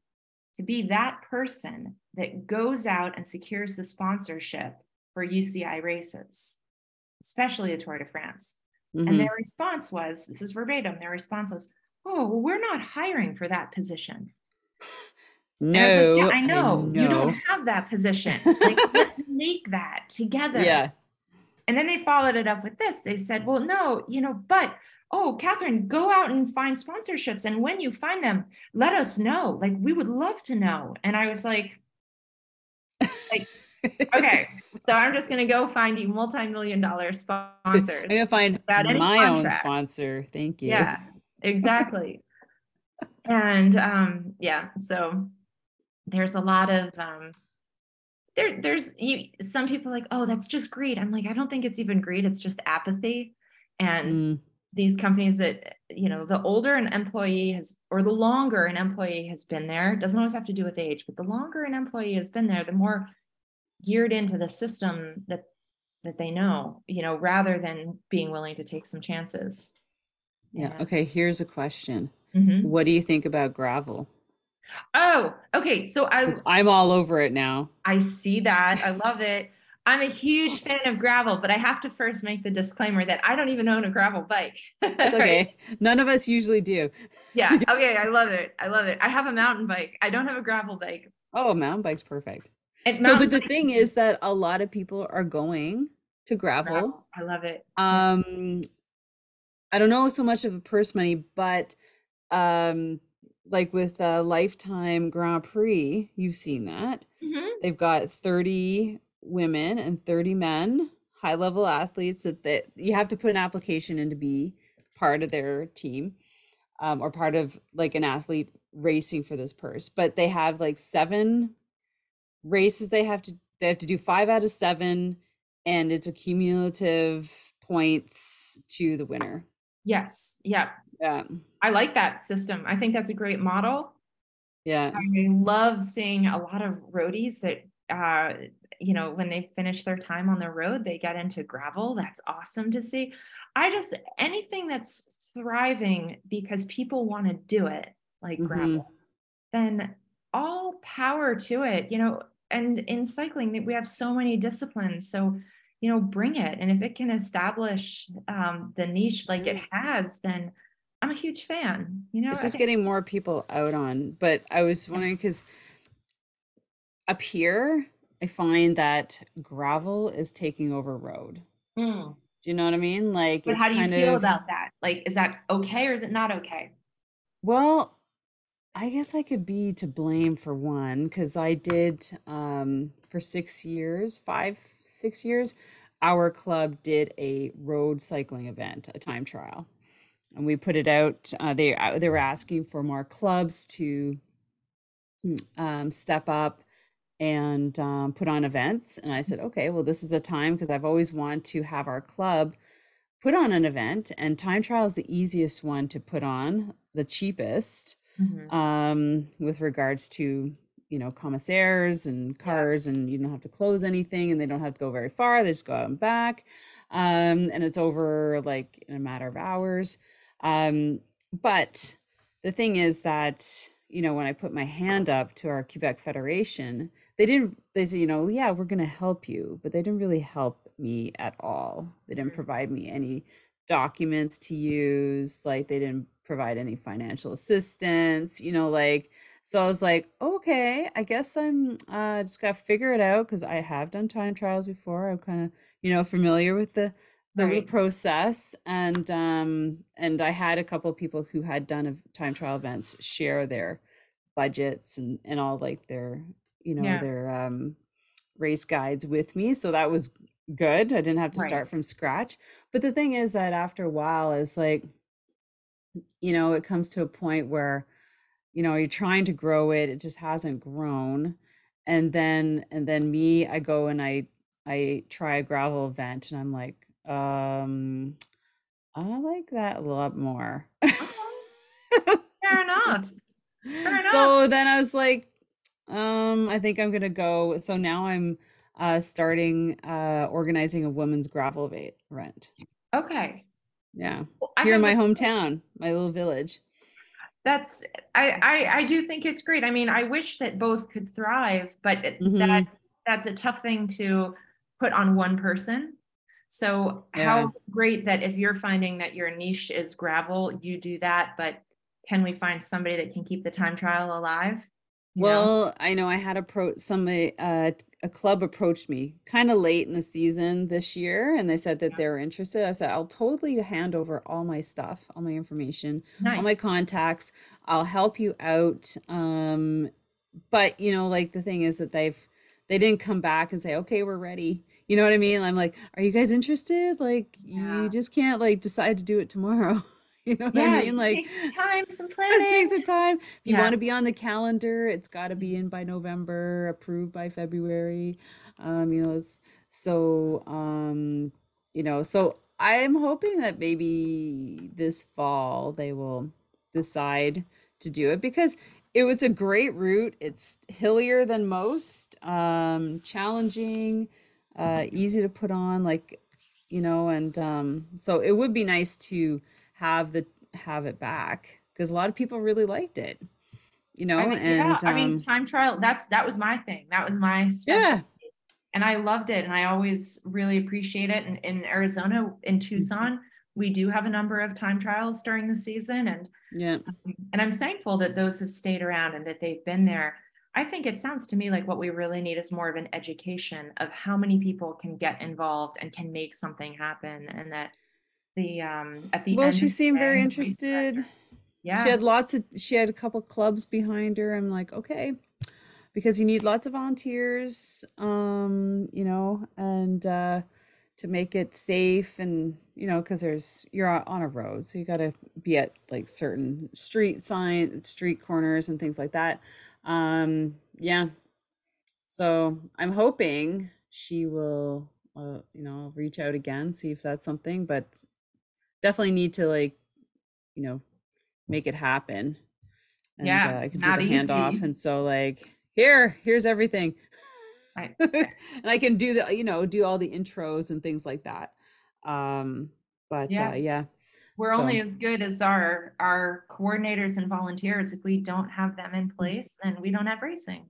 to be that person that goes out and secures the sponsorship for UCI races, especially the Tour de France. Mm-hmm. And their response was this is verbatim their response was, oh, well, we're not hiring for that position. No, I, like, yeah, I, know. I know you don't have that position. Like, let's make that together. Yeah. And then they followed it up with this. They said, well, no, you know, but oh, Kathryn, go out and find sponsorships. And when you find them, let us know. Like, we would love to know. And I was like, like, okay, so I'm just gonna go find you multi-million dollar sponsors. I'm gonna find my own sponsor. Thank you. Yeah, exactly. and um, yeah, so there's a lot of um, there. There's you, some people like, oh, that's just greed. I'm like, I don't think it's even greed. It's just apathy. And mm. these companies that you know, the older an employee has, or the longer an employee has been there, doesn't always have to do with age, but the longer an employee has been there, the more geared into the system that that they know, you know, rather than being willing to take some chances. Yeah. Okay. Here's a question. Mhm. What do you think about gravel? Oh, okay. So I I'm all over it now. I see that. I love it. I'm a huge fan of gravel, but I have to first make the disclaimer that I don't even own a gravel bike. Right? okay. None of us usually do. Yeah. Okay. I love it. I love it. I have a mountain bike. I don't have a gravel bike. Oh, a mountain bike's perfect. And So, mountain but the bike thing is that a lot of people are going to gravel. gravel. I love it. Um, I don't know so much of a purse money, but um, like with uh, Lifetime Grand Prix, you've seen that. Mhm. They've got 30 women and 30 men, high level athletes that, that you have to put an application in to be part of their team um, or part of like an athlete racing for this purse. But they have like seven races they have to they have to do five out of seven and it's a cumulative points to the winner. Yes. Yeah. Yeah. I like that system. I think that's a great model. Yeah. I love seeing a lot of roadies that, uh, you know, when they finish their time on the road, they get into gravel. That's awesome to see. I just, anything that's thriving because people want to do it, like Mhm. gravel, then all power to it, you know. And in cycling, we have so many disciplines. So, you know, bring it. And if it can establish um, the niche like it has, then I'm a huge fan. You know, It's just getting more people out on. But I was wondering because up here, I find that gravel is taking over road. Mm. Do you know what I mean? Like But how do you feel of about that? Like, is that okay or is it not okay? well, I guess I could be to blame for one because I did um for six years, five, six years, our club did a road cycling event, a time trial. And we put it out. Uh, they uh, they were asking for more clubs to mm, um, step up and um, put on events. And I said, okay, well, this is the time because I've always wanted to have our club put on an event, and time trial is the easiest one to put on, the cheapest Mhm. um, with regards to you know commissaires and cars and you don't have to close anything and they don't have to go very far they just go out and back. Um, and it's over like in a matter of hours. Um, but the thing is that you know when i put my hand up to our quebec federation they didn't they said you know yeah we're going to help you but they didn't really help me at all. They didn't Mhm. provide me any documents to use like they didn't provide any financial assistance you know like so i was like okay i guess i'm uh just gotta figure it out because i have done time trials before i'm kind of you know familiar with the the Right. process and um and i had a couple of people who had done ev- time trial events share their budgets and and all like their you know Yeah. their um race guides with me so that was good i didn't have to Right. start from scratch but the thing is that after a while i was like you know it comes to a point where you know you're trying to grow it it just hasn't grown. And then and then me i go and i i try a gravel event and i'm like um i like that a lot more. Fair enough. Fair so then i was like um i think i'm gonna go so now i'm uh starting uh organizing a women's gravel event. Okay. yeah. Well, here in my hometown my little village That's I, I I do think it's great. I mean, I wish that both could thrive, but Mhm. that that's a tough thing to put on one person. So Yeah. how great that if you're finding that your niche is gravel, you do that, but can we find somebody that can keep the time trial alive? You know? Well, I know I had a approach somebody, uh, a club approached me kind of late in the season this year, and they said that Yeah. they were interested. I said, I'll totally hand over all my stuff, all my information, all my contacts. I'll help you out. Um, but you know, like the thing is that they've they didn't come back and say, okay, we're ready. You know what I mean? I'm like, are you guys interested? Like, Yeah. you just can't like decide to do it tomorrow. You know what yeah, I mean? it Like, takes some time, some it planning. takes a time. If you Yeah. want to be on the calendar, it's got to be in by November, approved by February. Um, you know, so um, you know, so I'm hoping that maybe this fall they will decide to do it because it was a great route. It's hillier than most, um, challenging, uh, easy to put on, like, you know, and um, so it would be nice to have the have it back because a lot of people really liked it, you know, I mean, and yeah, I mean, um, time trial, that's, that was my thing. That was my yeah. And I loved it and I always really appreciate it. And in Arizona, in. Tucson, we do have a number of time trials during the season and yeah, and I'm thankful that those have stayed around and that they've been there. I think it sounds to me like what we really need is more of an education of how many people can get involved and can make something happen and that the um at the Well, she seemed very interested. yeah She had lots of, she had a couple clubs behind her. I'm like, okay, because you need lots of volunteers, um, you know, and uh, to make it safe and, you know, because there's, you're on on a road, so you got to be at like certain street sign, street corners and things like that. Um, yeah. So I'm hoping she will, uh, you know, reach out again, see if that's something, but definitely need to like, you know, make it happen. And Yeah, uh, I can do the handoff. And so like, here, here's everything. Right. and I can do the, you know, do all the intros and things like that. Um, but Yeah. uh, yeah. We're only as good as our our coordinators and volunteers. If we don't have them in place, then we don't have racing.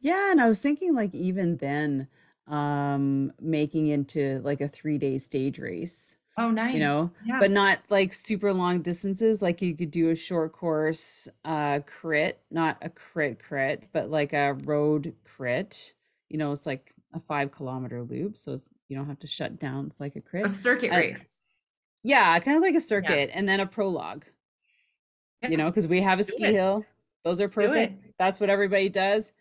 Yeah, and I was thinking like even then, um, making into like a three day stage race. Oh, nice. You know, yeah. but not like super long distances. Like you could do a short course uh crit, not a crit crit, but like a road crit. You know, it's like a five kilometer loop, so it's you don't have to shut down. It's like a crit. a circuit and- race. Yeah, kind of like a circuit, and then a prologue. Yeah. You know, because we have a Do ski it. hill. Those are perfect. That's what everybody does.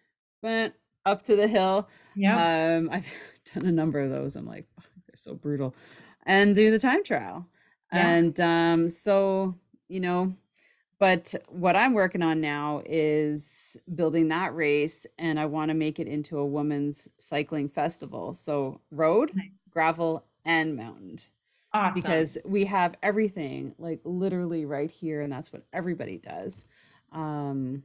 Went up to the hill. Yeah. Um, I've done a number of those. I'm like, "Fuck, they're so brutal. And do the time trial. Yeah. And um, so, you know, but what I'm working on now is building that race, and I want to make it into a women's cycling festival. So road, Nice. gravel, and mountain. Awesome. Because we have everything like literally right here, and that's what everybody does. Um,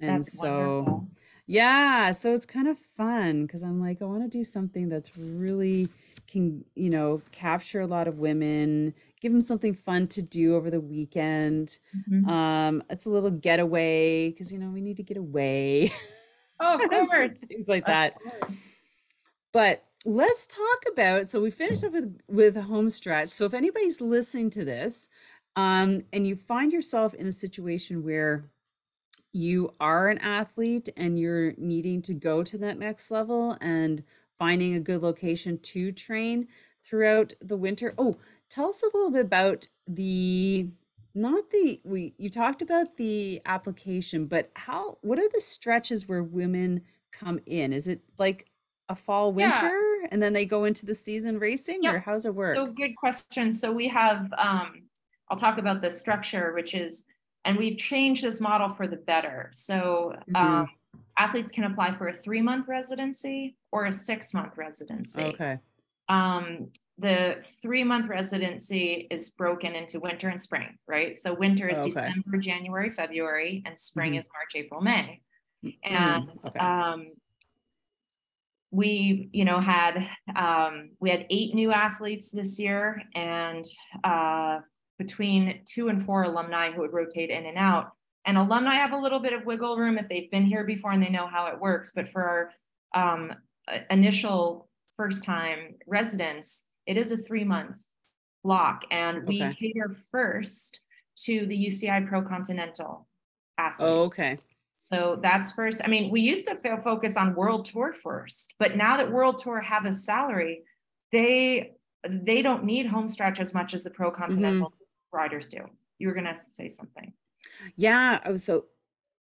and That's so wonderful. yeah, so it's kind of fun because I'm like, I want to do something that's really can, you know, capture a lot of women, give them something fun to do over the weekend. Mhm. Um, it's a little getaway because you know we need to get away, Oh, of course. things like that. But let's talk about. So we finished up with with a Homestretch. So if anybody's listening to this, um, and you find yourself in a situation where you are an athlete and you're needing to go to that next level and finding a good location to train throughout the winter. Oh, tell us a little bit about the not the we you talked about the application, but how what are the stretches where women come in? Is it like a fall Yeah. winter and then they go into the season racing Yep. or how's it work? So good question. So we have, um, I'll talk about the structure, which is, and we've changed this model for the better. So Mhm. um, athletes can apply for a three month residency or a six month residency. okay. Um, the three month residency is broken into winter and spring, right? So winter is Okay. December, January, February, and spring Mhm. is March, April, May. Mm, And okay. um, we, you know, had um, we had eight new athletes this year, and uh, between two and four alumni who would rotate in and out. And alumni have a little bit of wiggle room if they've been here before and they know how it works. But for our um, initial first time residents, it is a three month block, and we Okay. cater first to the UCI Pro Continental athletes. Oh, okay. So that's first. I mean, we used to focus on World Tour first, but now that World Tour have a salary, they they don't need Homestretch as much as the Pro Continental riders do. You were gonna say something. Yeah, I was so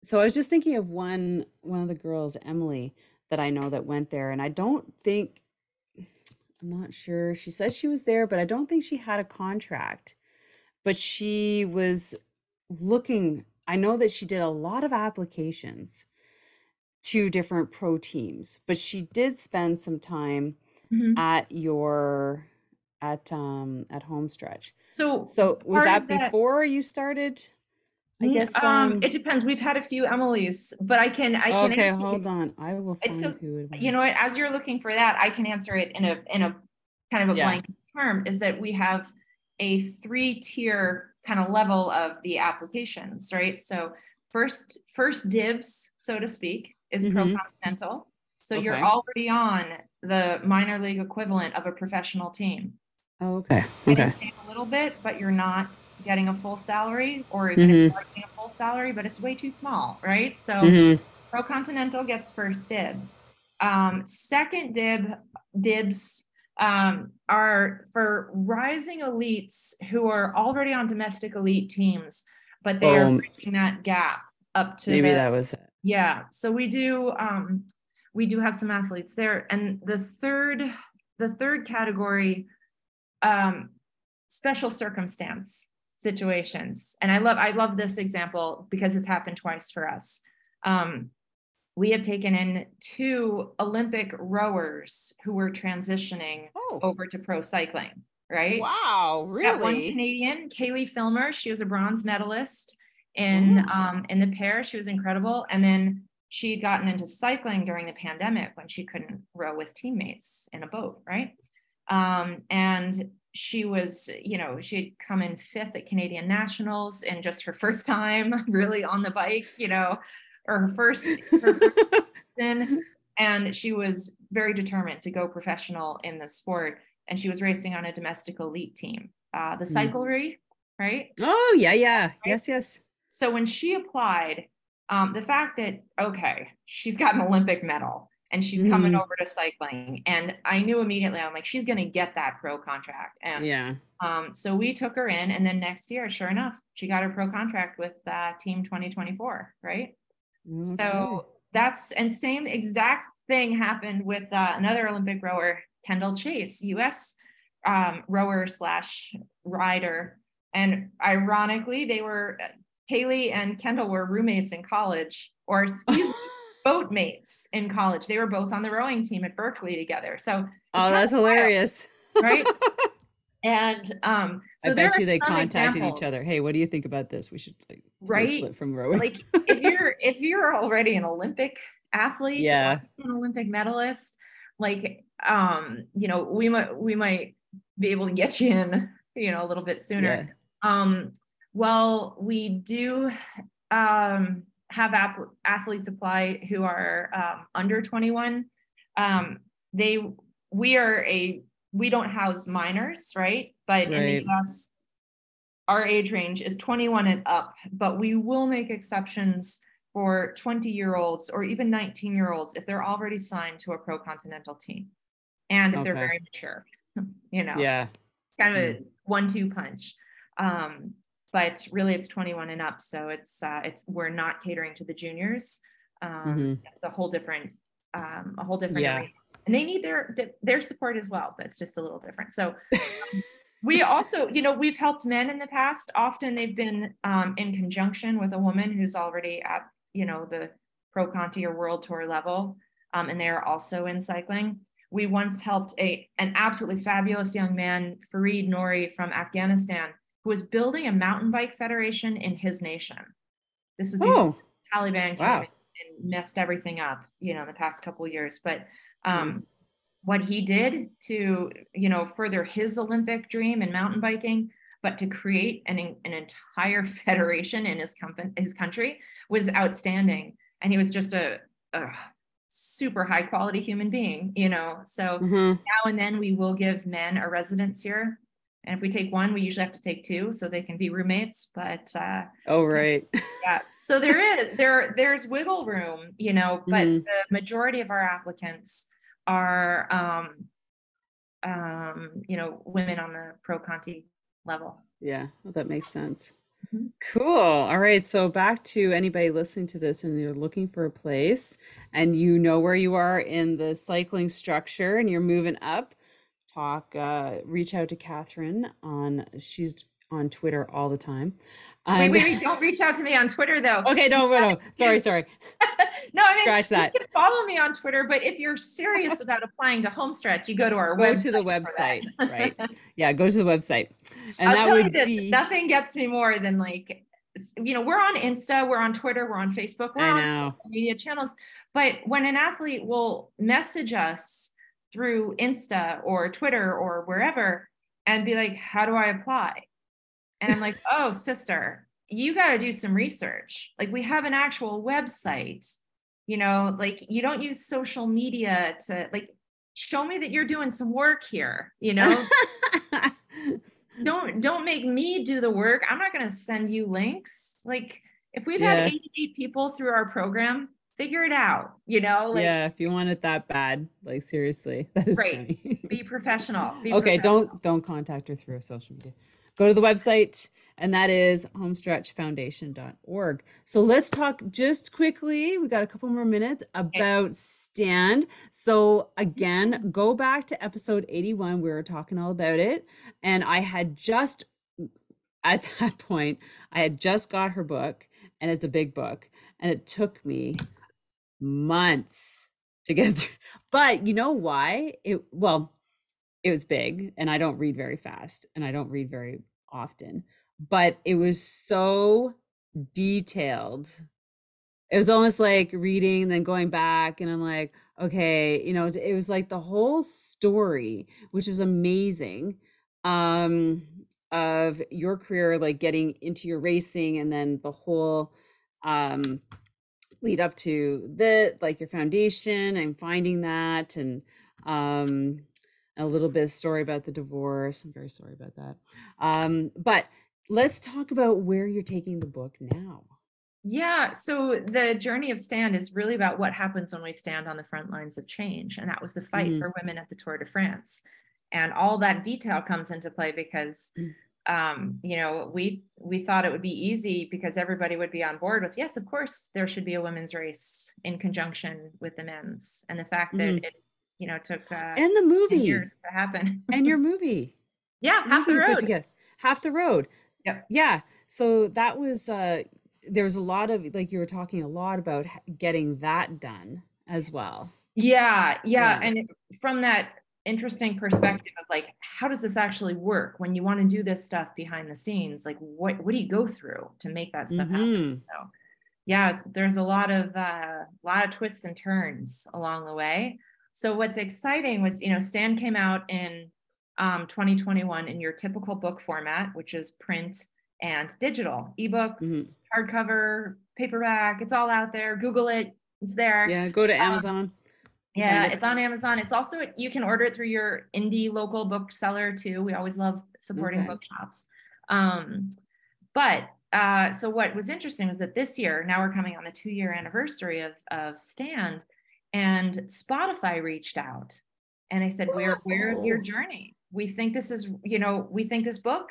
so I was just thinking of one one of the girls, Emily, that I know that went there, and I don't think I'm not sure. She says she was there, but I don't think she had a contract. But she was looking, I know that she did a lot of applications to different pro teams, but she did spend some time at your at um at Homestretch. So So was that that- before you started I Mm, guess. um, Um, it depends. We've had a few Emily's, but I can I can okay, answer- hold on. I will find so- who it was. you know what as you're looking for that i can answer it in a in a kind of a Yeah. blank term is that we have a three tier kind of level of the applications right so first first dibs so to speak is pro Mhm. continental so you're already on the minor league equivalent of a professional team Oh, okay. Okay. a little bit but you're not getting a full salary or even if Mhm. you are getting a full salary but it's way too small right so Mhm. Pro Continental gets first dib. Um, second dib dibs um, are for rising elites who are already on domestic elite teams, but they are Um, bridging that gap up to Maybe the, that was it. yeah. So we do um, we do have some athletes there, and the third the third category um, special circumstance situations, and I love I love this example because it's happened twice for us. Um, we have taken in two Olympic rowers who were transitioning Oh, over to pro cycling, right? wow. Got one Really? Canadian, Caileigh Filmer. She was a bronze medalist in Wow. um, in the pair. She was incredible. And then she had gotten into cycling during the pandemic when she couldn't row with teammates in a boat, right? Um, and she was, you know, she had come in fifth at Canadian Nationals and just her first time really on the bike, you know, or her first, her first season. And she was very determined to go professional in the sport and she was racing on a domestic elite team, uh, the Mm. cyclery, right? oh, yeah, yeah. Yes, yes. So when she applied, um, the fact that okay, she's got an Olympic medal and she's coming Mhm. over to cycling, and I knew immediately I'm like she's going to get that pro contract, and Yeah. um, so we took her in, and then next year, sure enough, she got her pro contract with uh, Team 2024, right? Okay. So that's and same exact thing happened with uh, another Olympic rower, Kendall Chase, U.S. Um, rower slash rider, and ironically, they were Caileigh and Kendall were roommates in college, or excuse me, boat mates in college. They were both on the rowing team at Berkeley together. So oh, that's hilarious. right. And um, so I bet you they contacted each other. Hey, what do you think about this? We should like, Right? split from rowing. like if you're if you're already an Olympic athlete, Yeah. an Olympic medalist, like um, you know, we might we might be able to get you in, you know, a little bit sooner. Um, well, we do um have app- athletes apply who are um, under 21. Um, they we are a we don't house minors, right? But in the US, our age range is 21 and up, but we will make exceptions for 20 year olds or even 19 year olds if they're already signed to a pro continental team and if they're very mature, you know, Yeah. kind of a one two punch. Um, but really it's 21 and up. So it's, uh, it's, we're not catering to the juniors. Um, Mhm. it's a whole different, um, a whole different Yeah. And they need their, their support as well, but it's just a little different. So um, we also, you know, we've helped men in the past. Often they've been um, in conjunction with a woman who's already at, you know, the pro Conti or world tour level. Um, and they're also in cycling. We once helped a an absolutely fabulous young man, Farid Nori from Afghanistan, who was building a mountain bike federation in his nation. This is before Oh, Taliban came Wow. in and messed everything up, you know, in the past couple years. But um, Mm. what he did to, you know, further his Olympic dream in mountain biking, but to create an, an entire federation in his company, his country was outstanding. And he was just a, a super high quality human being, you know. So mhm. now and then we will give men a residence here. And if we take one, we usually have to take two so they can be roommates. But uh, oh, right. yeah so there is there there's wiggle room you know but Mhm. the majority of our applicants are um um you know women on the pro conti level Yeah, well, that makes sense. Mhm. Cool. All right. So back to anybody listening to this and you're looking for a place and you know where you are in the cycling structure and you're moving up, talk, uh, reach out to Kathryn on, she's on Twitter all the time. wait, wait wait don't reach out to me on twitter though okay, don't, no, sorry, sorry. no i mean Scratch that. you can follow me on twitter but if you're serious about applying to homestretch you go to our Go website to the website, right? Yeah, go to the website. And i'll that tell you would this be, nothing gets me more than like you know, we're on Insta, we're on Twitter, we're on Facebook, we're on media channels. But when an athlete will message us through Insta or Twitter or wherever and be like, how do I apply? And I'm like, oh, sister, you got to do some research. Like, we have an actual website, you know, like, you don't use social media to, like, show me that you're doing some work here, you know? don't don't make me do the work. I'm not going to send you links. Like if we've yeah. had 88 people through our program, figure it out, you know? Like, yeah, if you want it that bad, like seriously, that is right. funny. Be professional. Be okay, professional. don't don't contact her through social media. Go to the website and that is homestretchfoundation.org. So let's talk just quickly. We got a couple more minutes about stand. So again, go back to episode 81. We were talking all about it. And I had just, at that point, I had just got her book, and it's a big book. And it took me months to get through. But you know why? It, well, it was big, and I don't read very fast, and I don't read very often but it was so detailed. It was almost like reading, then going back, and I'm like, okay, you know, it was like the whole story, which was amazing, um, of your career, like getting into your racing, and then the whole um lead up to the like your foundation and finding that and um a little bit of story about the divorce i'm very sorry about that um but let's talk about where you're taking the book now. Yeah, so the journey of stand is really about what happens when we stand on the front lines of change. And that was the fight mm. for women at the Tour de France. And all that detail comes into play because mm. Um, you know, we we thought it would be easy because everybody would be on board with yes, of course there should be a women's race in conjunction with the men's. And the fact that mm. it, you know, took uh, and the movie years to happen. and your movie. Yeah, half the road. Half the road. Yeah. Yeah. So that was uh there was a lot of like you were talking a lot about getting that done as well. Yeah, yeah, yeah. and from that interesting perspective of like how does this actually work when you want to do this stuff behind the scenes like what what do you go through to make that stuff mm-hmm. happen so yeah there's a lot of uh lot of twists and turns along the way so what's exciting was you know Stand came out in um, 2021 in your typical book format, which is print and digital, ebooks, mm-hmm. hardcover, paperback. It's all out there. Google it. It's there. Yeah, go to um, Amazon. Um, yeah, it's on Amazon. It's also you can order it through your indie local bookseller too. We always love supporting okay. bookshops. Um, but uh, so what was interesting was that this year, now we're coming on the two year anniversary of of Stand, and Spotify reached out and they said, "We're aware of your journey we think this is, you know, we think this book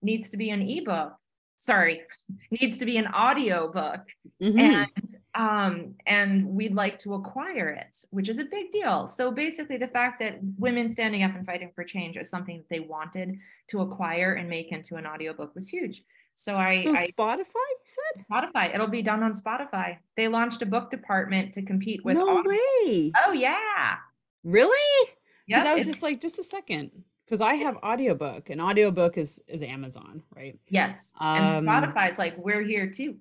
needs to be an ebook. Sorry, needs to be an audio book. Mm-hmm. And um, and we'd like to acquire it, which is a big deal. So basically the fact that women standing up and fighting for change is something that they wanted to acquire and make into an audiobook was huge. So I So I, Spotify, you said? Spotify. It'll be done on Spotify. They launched a book department to compete with No audio. way. Oh yeah. Really? Yeah. I was just like, just a second because I have audiobook and audiobook is is Amazon, right? Yes. And um, Spotify's like, we're here too.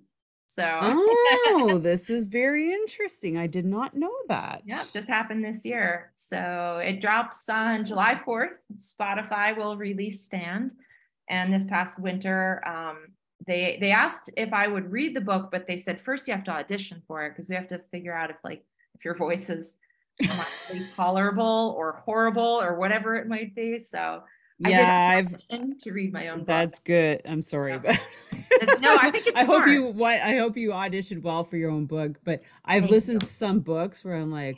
So Oh, this is very interesting. I did not know that. Yeah, just happened this year. So it drops on July 4th. Spotify will release Stand. And this past winter, um, they they asked if I would read the book, but they said first you have to audition for it because we have to figure out if like if your voice is tolerable or horrible or whatever it might be. So yeah, I've to read my own. That's book. good. I'm sorry, but no, I think I hope you what I hope you auditioned well for your own book. But I've Thank listened you. to some books where I'm like,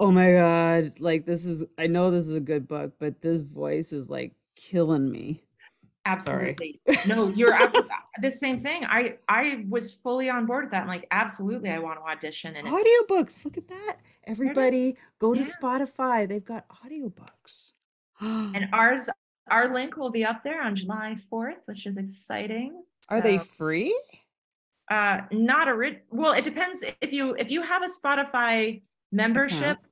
oh my god, like this is. I know this is a good book, but this voice is like killing me. Absolutely. no, you're the same thing. I I was fully on board with that. I'm like, absolutely, I want to audition. And audiobooks. Look at that. Everybody go to yeah. Spotify. They've got audiobooks. And ours, our link will be up there on July 4th, which is exciting. Are so, they free? Uh not a ri- well, it depends if you if you have a Spotify membership. Okay.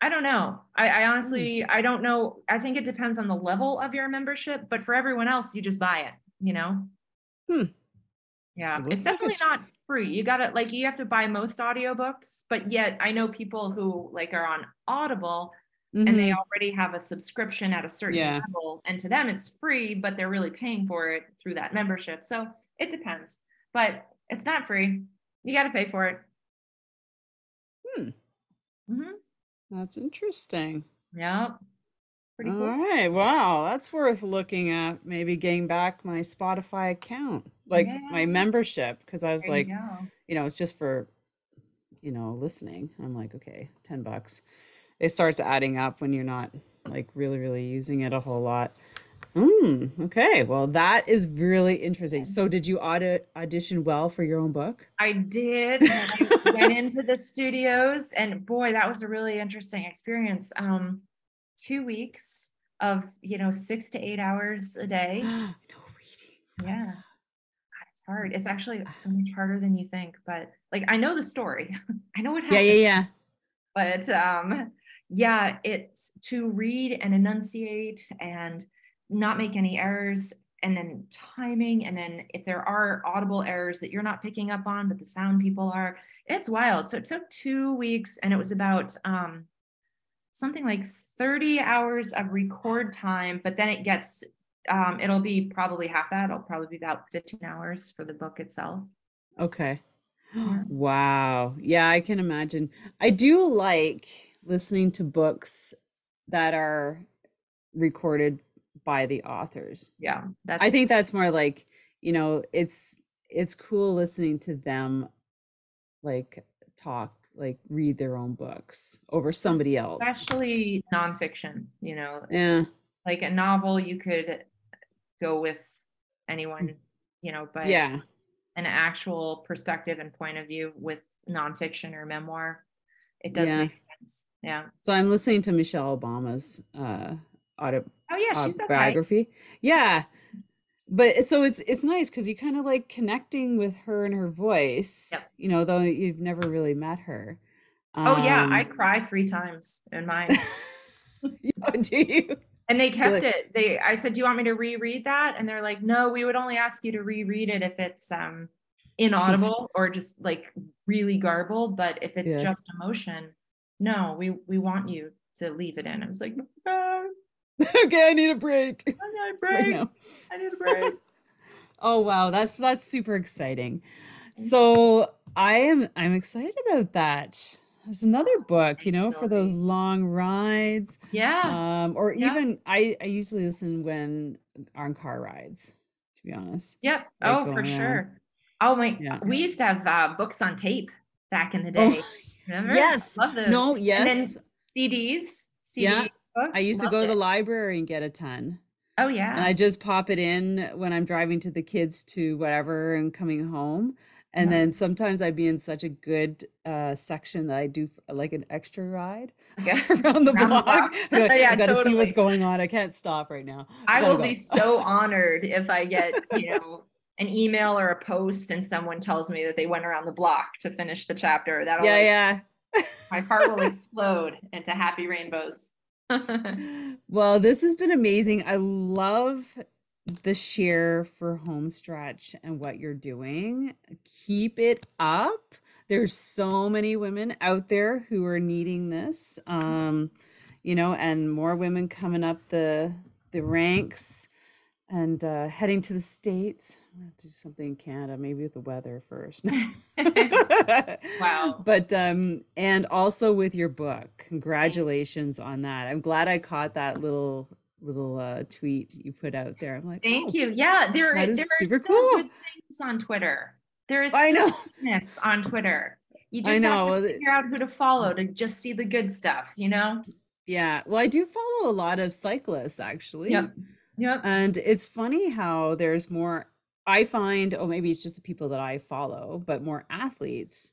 I don't know. I, I honestly, mm. I don't know. I think it depends on the level of your membership, but for everyone else, you just buy it, you know? Hmm. Yeah, It it's definitely it's- not free. You gotta like you have to buy most audiobooks, but yet I know people who like are on Audible and they Mhm. already have a subscription at a certain Yeah. level, and to them it's free, but they're really paying for it through that membership. So it depends, but it's not free. You got to pay for it. Hmm. hmm That's interesting. Yeah, pretty All cool. right. Wow. That's worth looking at. Maybe getting back my Spotify account, like my membership, because I was There like, go. you know, it's just for, you know, listening. I'm like, okay, 10 bucks. It starts adding up when you're not like really, really using it a whole lot. Hmm. Okay. Well, that is really interesting. So, did you audit audition well for your own book? I did. I went into the studios, and boy, that was a really interesting experience. Um, two weeks of you know six to eight hours a day. no reading. Yeah, God, it's hard. It's actually so much harder than you think. But like, I know the story. I know what happened. Yeah, yeah, yeah. But um, yeah, it's to read and enunciate and not make any errors. And then timing, and then if there are audible errors that you're not picking up on, but the sound people are, it's wild. So it took two weeks, and it was about um, something like 30 hours of record time, but then it gets, um, it'll be probably half that. It'll probably be about 15 hours for the book itself. Okay. Yeah. Wow. Yeah, I can imagine. I do like listening to books that are recorded by the authors. Yeah, that's. I think that's more like, you know, it's it's cool listening to them like talk, like read their own books over somebody else. especially nonfiction. You know, Yeah. like a novel, you could go with anyone. You know, but. Yeah. an actual perspective and point of view with nonfiction or memoir, it does Yeah. make sense. Yeah. So I'm listening to Michelle Obama's uh auto Oh yeah, she's okay. biography. Yeah. But so it's it's nice because you kind of like connecting with her and her voice, Yep. you know, though you've never really met her. Oh yeah, I Um, cry three times in mine. do you? And they kept like- it. They I said, "Do you want me to reread that?" And they're like, "No, we would only ask you to reread it if it's um inaudible or just like really garbled, but if it's Yeah. just emotion, no, we we want you to leave it in." I was like, "Okay, okay, I need a break I need a break. now. I need a break." Oh wow, that's that's super exciting. So I am I'm excited about that. There's another book, you know, for those long rides. Yeah. Um, or Yeah. even I I usually listen when on car rides, to be honest. Yep. like Oh, for around. sure. Oh my, Yeah. we used to have uh, books on tape back in the day. Oh, Remember? yes. Love those. No, And yes. then CDs. CD Yeah. books. I used to loved go to the library and get a ton. Oh yeah. And I just pop it in when I'm driving to the kids to whatever and coming home. And Yeah. then sometimes I'd be in such a good uh, section that I do like an extra ride Okay. around the Around the block. block. I'm Yeah, I gotta see what's going on. I can't stop right now. I gotta will go. be so honored if I get, you know, an email or a post and someone tells me that they went around the block to finish the chapter. That'll Yeah, like, yeah. my heart will explode into happy rainbows. Well, this has been amazing. I love the share for Homestretch and what you're doing. Keep it up. There's so many women out there who are needing this. Um, you know, and more women coming up the the ranks and uh, heading to the States. I'm have to do something in Canada, maybe with the weather first. Wow. But um and also with your book. Congratulations on that. I'm glad I caught that little little uh tweet you put out there. I'm like, Thank "Oh, you. Yeah, there, that there is are super cool." good things on Twitter. There is I know. goodness on Twitter. You I just know, have to figure out who to follow to just see the good stuff, you know? Yeah. Well, I do follow a lot of cyclists actually. Yep. Yep. And it's funny how there's more, I find, oh, maybe it's just the people that I follow, but more athletes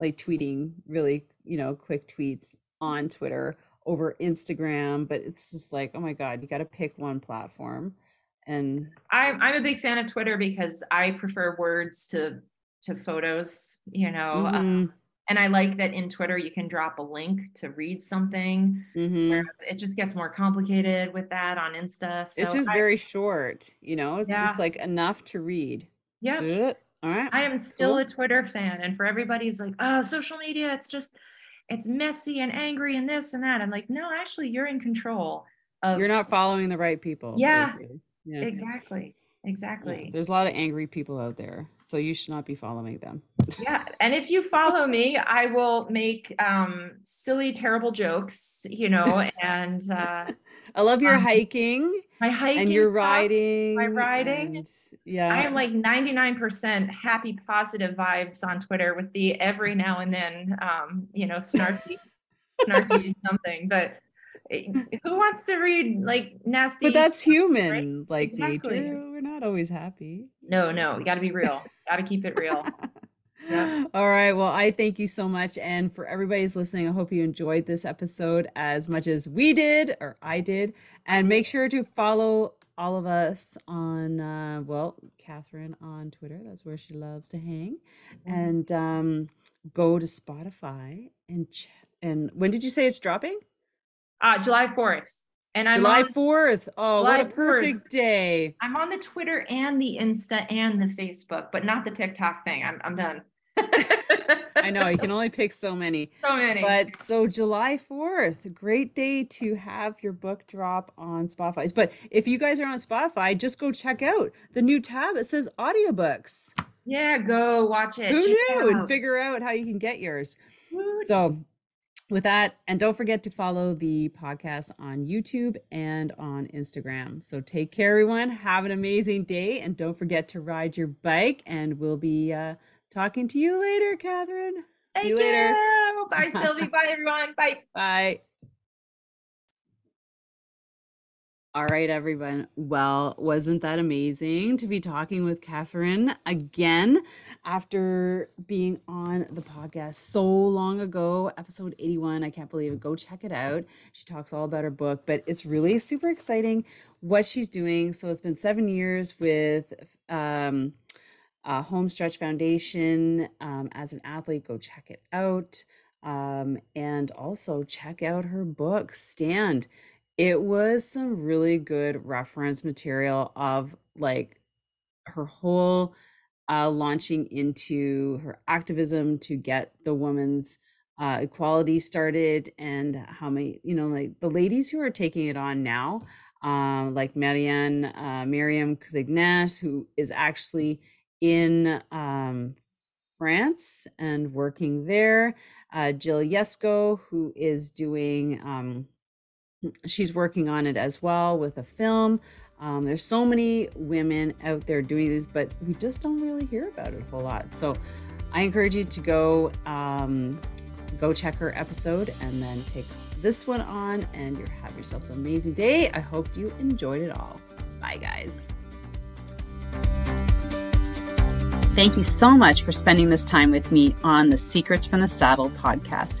like tweeting really, you know, quick tweets on Twitter over Instagram. But it's just like, oh my God, you got to pick one platform. And I'm I'm a big fan of Twitter because I prefer words to to photos, you know. uh, Mhm, and I like that in Twitter you can drop a link to read something, mhm. whereas it just gets more complicated with that on Insta. So it's just I- very short, you know, it's Yeah. just like enough to read. yeah, All right. I am still cool. a Twitter fan. And for everybody who's like, oh, social media, it's just, it's messy and angry and this and that. I'm like, no, actually, you're in control of. You're not following the right people. Yeah. yeah. Exactly. Exactly. Yeah. There's a lot of angry people out there. So you should not be following them. yeah. And if you follow me, I will make um, silly, terrible jokes, you know, and uh, I love your um, hiking. My hiking and your riding. My riding. And, yeah. I am like 99% happy, positive vibes on Twitter with the every now and then, um, you know, snarky, snarky something. But who wants to read like nasty? But that's human, right? like exactly. nature. We're not always happy. No, no, you got to be real. Got to keep it real. Yeah. All right. Well, I thank you so much. And for everybody's listening, I hope you enjoyed this episode as much as we did or I did. And make sure to follow all of us on, uh, well, Kathryn on Twitter. That's where she loves to hang. Mm-hmm. And um, go to Spotify and, ch- and when did you say it's dropping? Uh, July 4th. And I'm July on, 4th. Oh, July what a perfect 4th. day. I'm on the Twitter and the Insta and the Facebook, but not the TikTok thing. I'm, I'm done. I know you can only pick so many. So many. But so July 4th, great day to have your book drop on Spotify. But if you guys are on Spotify, just go check out the new tab. It says audiobooks. Yeah, go watch it. Who knew? And figure out how you can get yours. So with that, and don't forget to follow the podcast on YouTube and on Instagram. So take care, everyone. Have an amazing day, and don't forget to ride your bike. And we'll be uh, talking to you later, Kathryn. Thank See you later. Bye, Sylvie. Bye, everyone. Bye. Bye. All right, everyone. Well, wasn't that amazing to be talking with Kathryn again after being on the podcast so long ago, episode 81? I can't believe it. Go check it out. She talks all about her book, but it's really super exciting what she's doing. So it's been seven years with um, uh, Homestretch Foundation um, as an athlete. Go check it out. Um, and also check out her book, Stand it was some really good reference material of like her whole uh, launching into her activism to get the woman's uh, equality started and how many you know like the ladies who are taking it on now uh, like Marianne uh, Miriam Clignet who is actually in um, France and working there uh, Jill Yesko who is doing um, she's working on it as well with a film. Um, there's so many women out there doing this, but we just don't really hear about it a whole lot. So I encourage you to go um, go check her episode and then take this one on, and you have yourselves an amazing day. I hope you enjoyed it all. Bye, guys. Thank you so much for spending this time with me on the Secrets from the Saddle podcast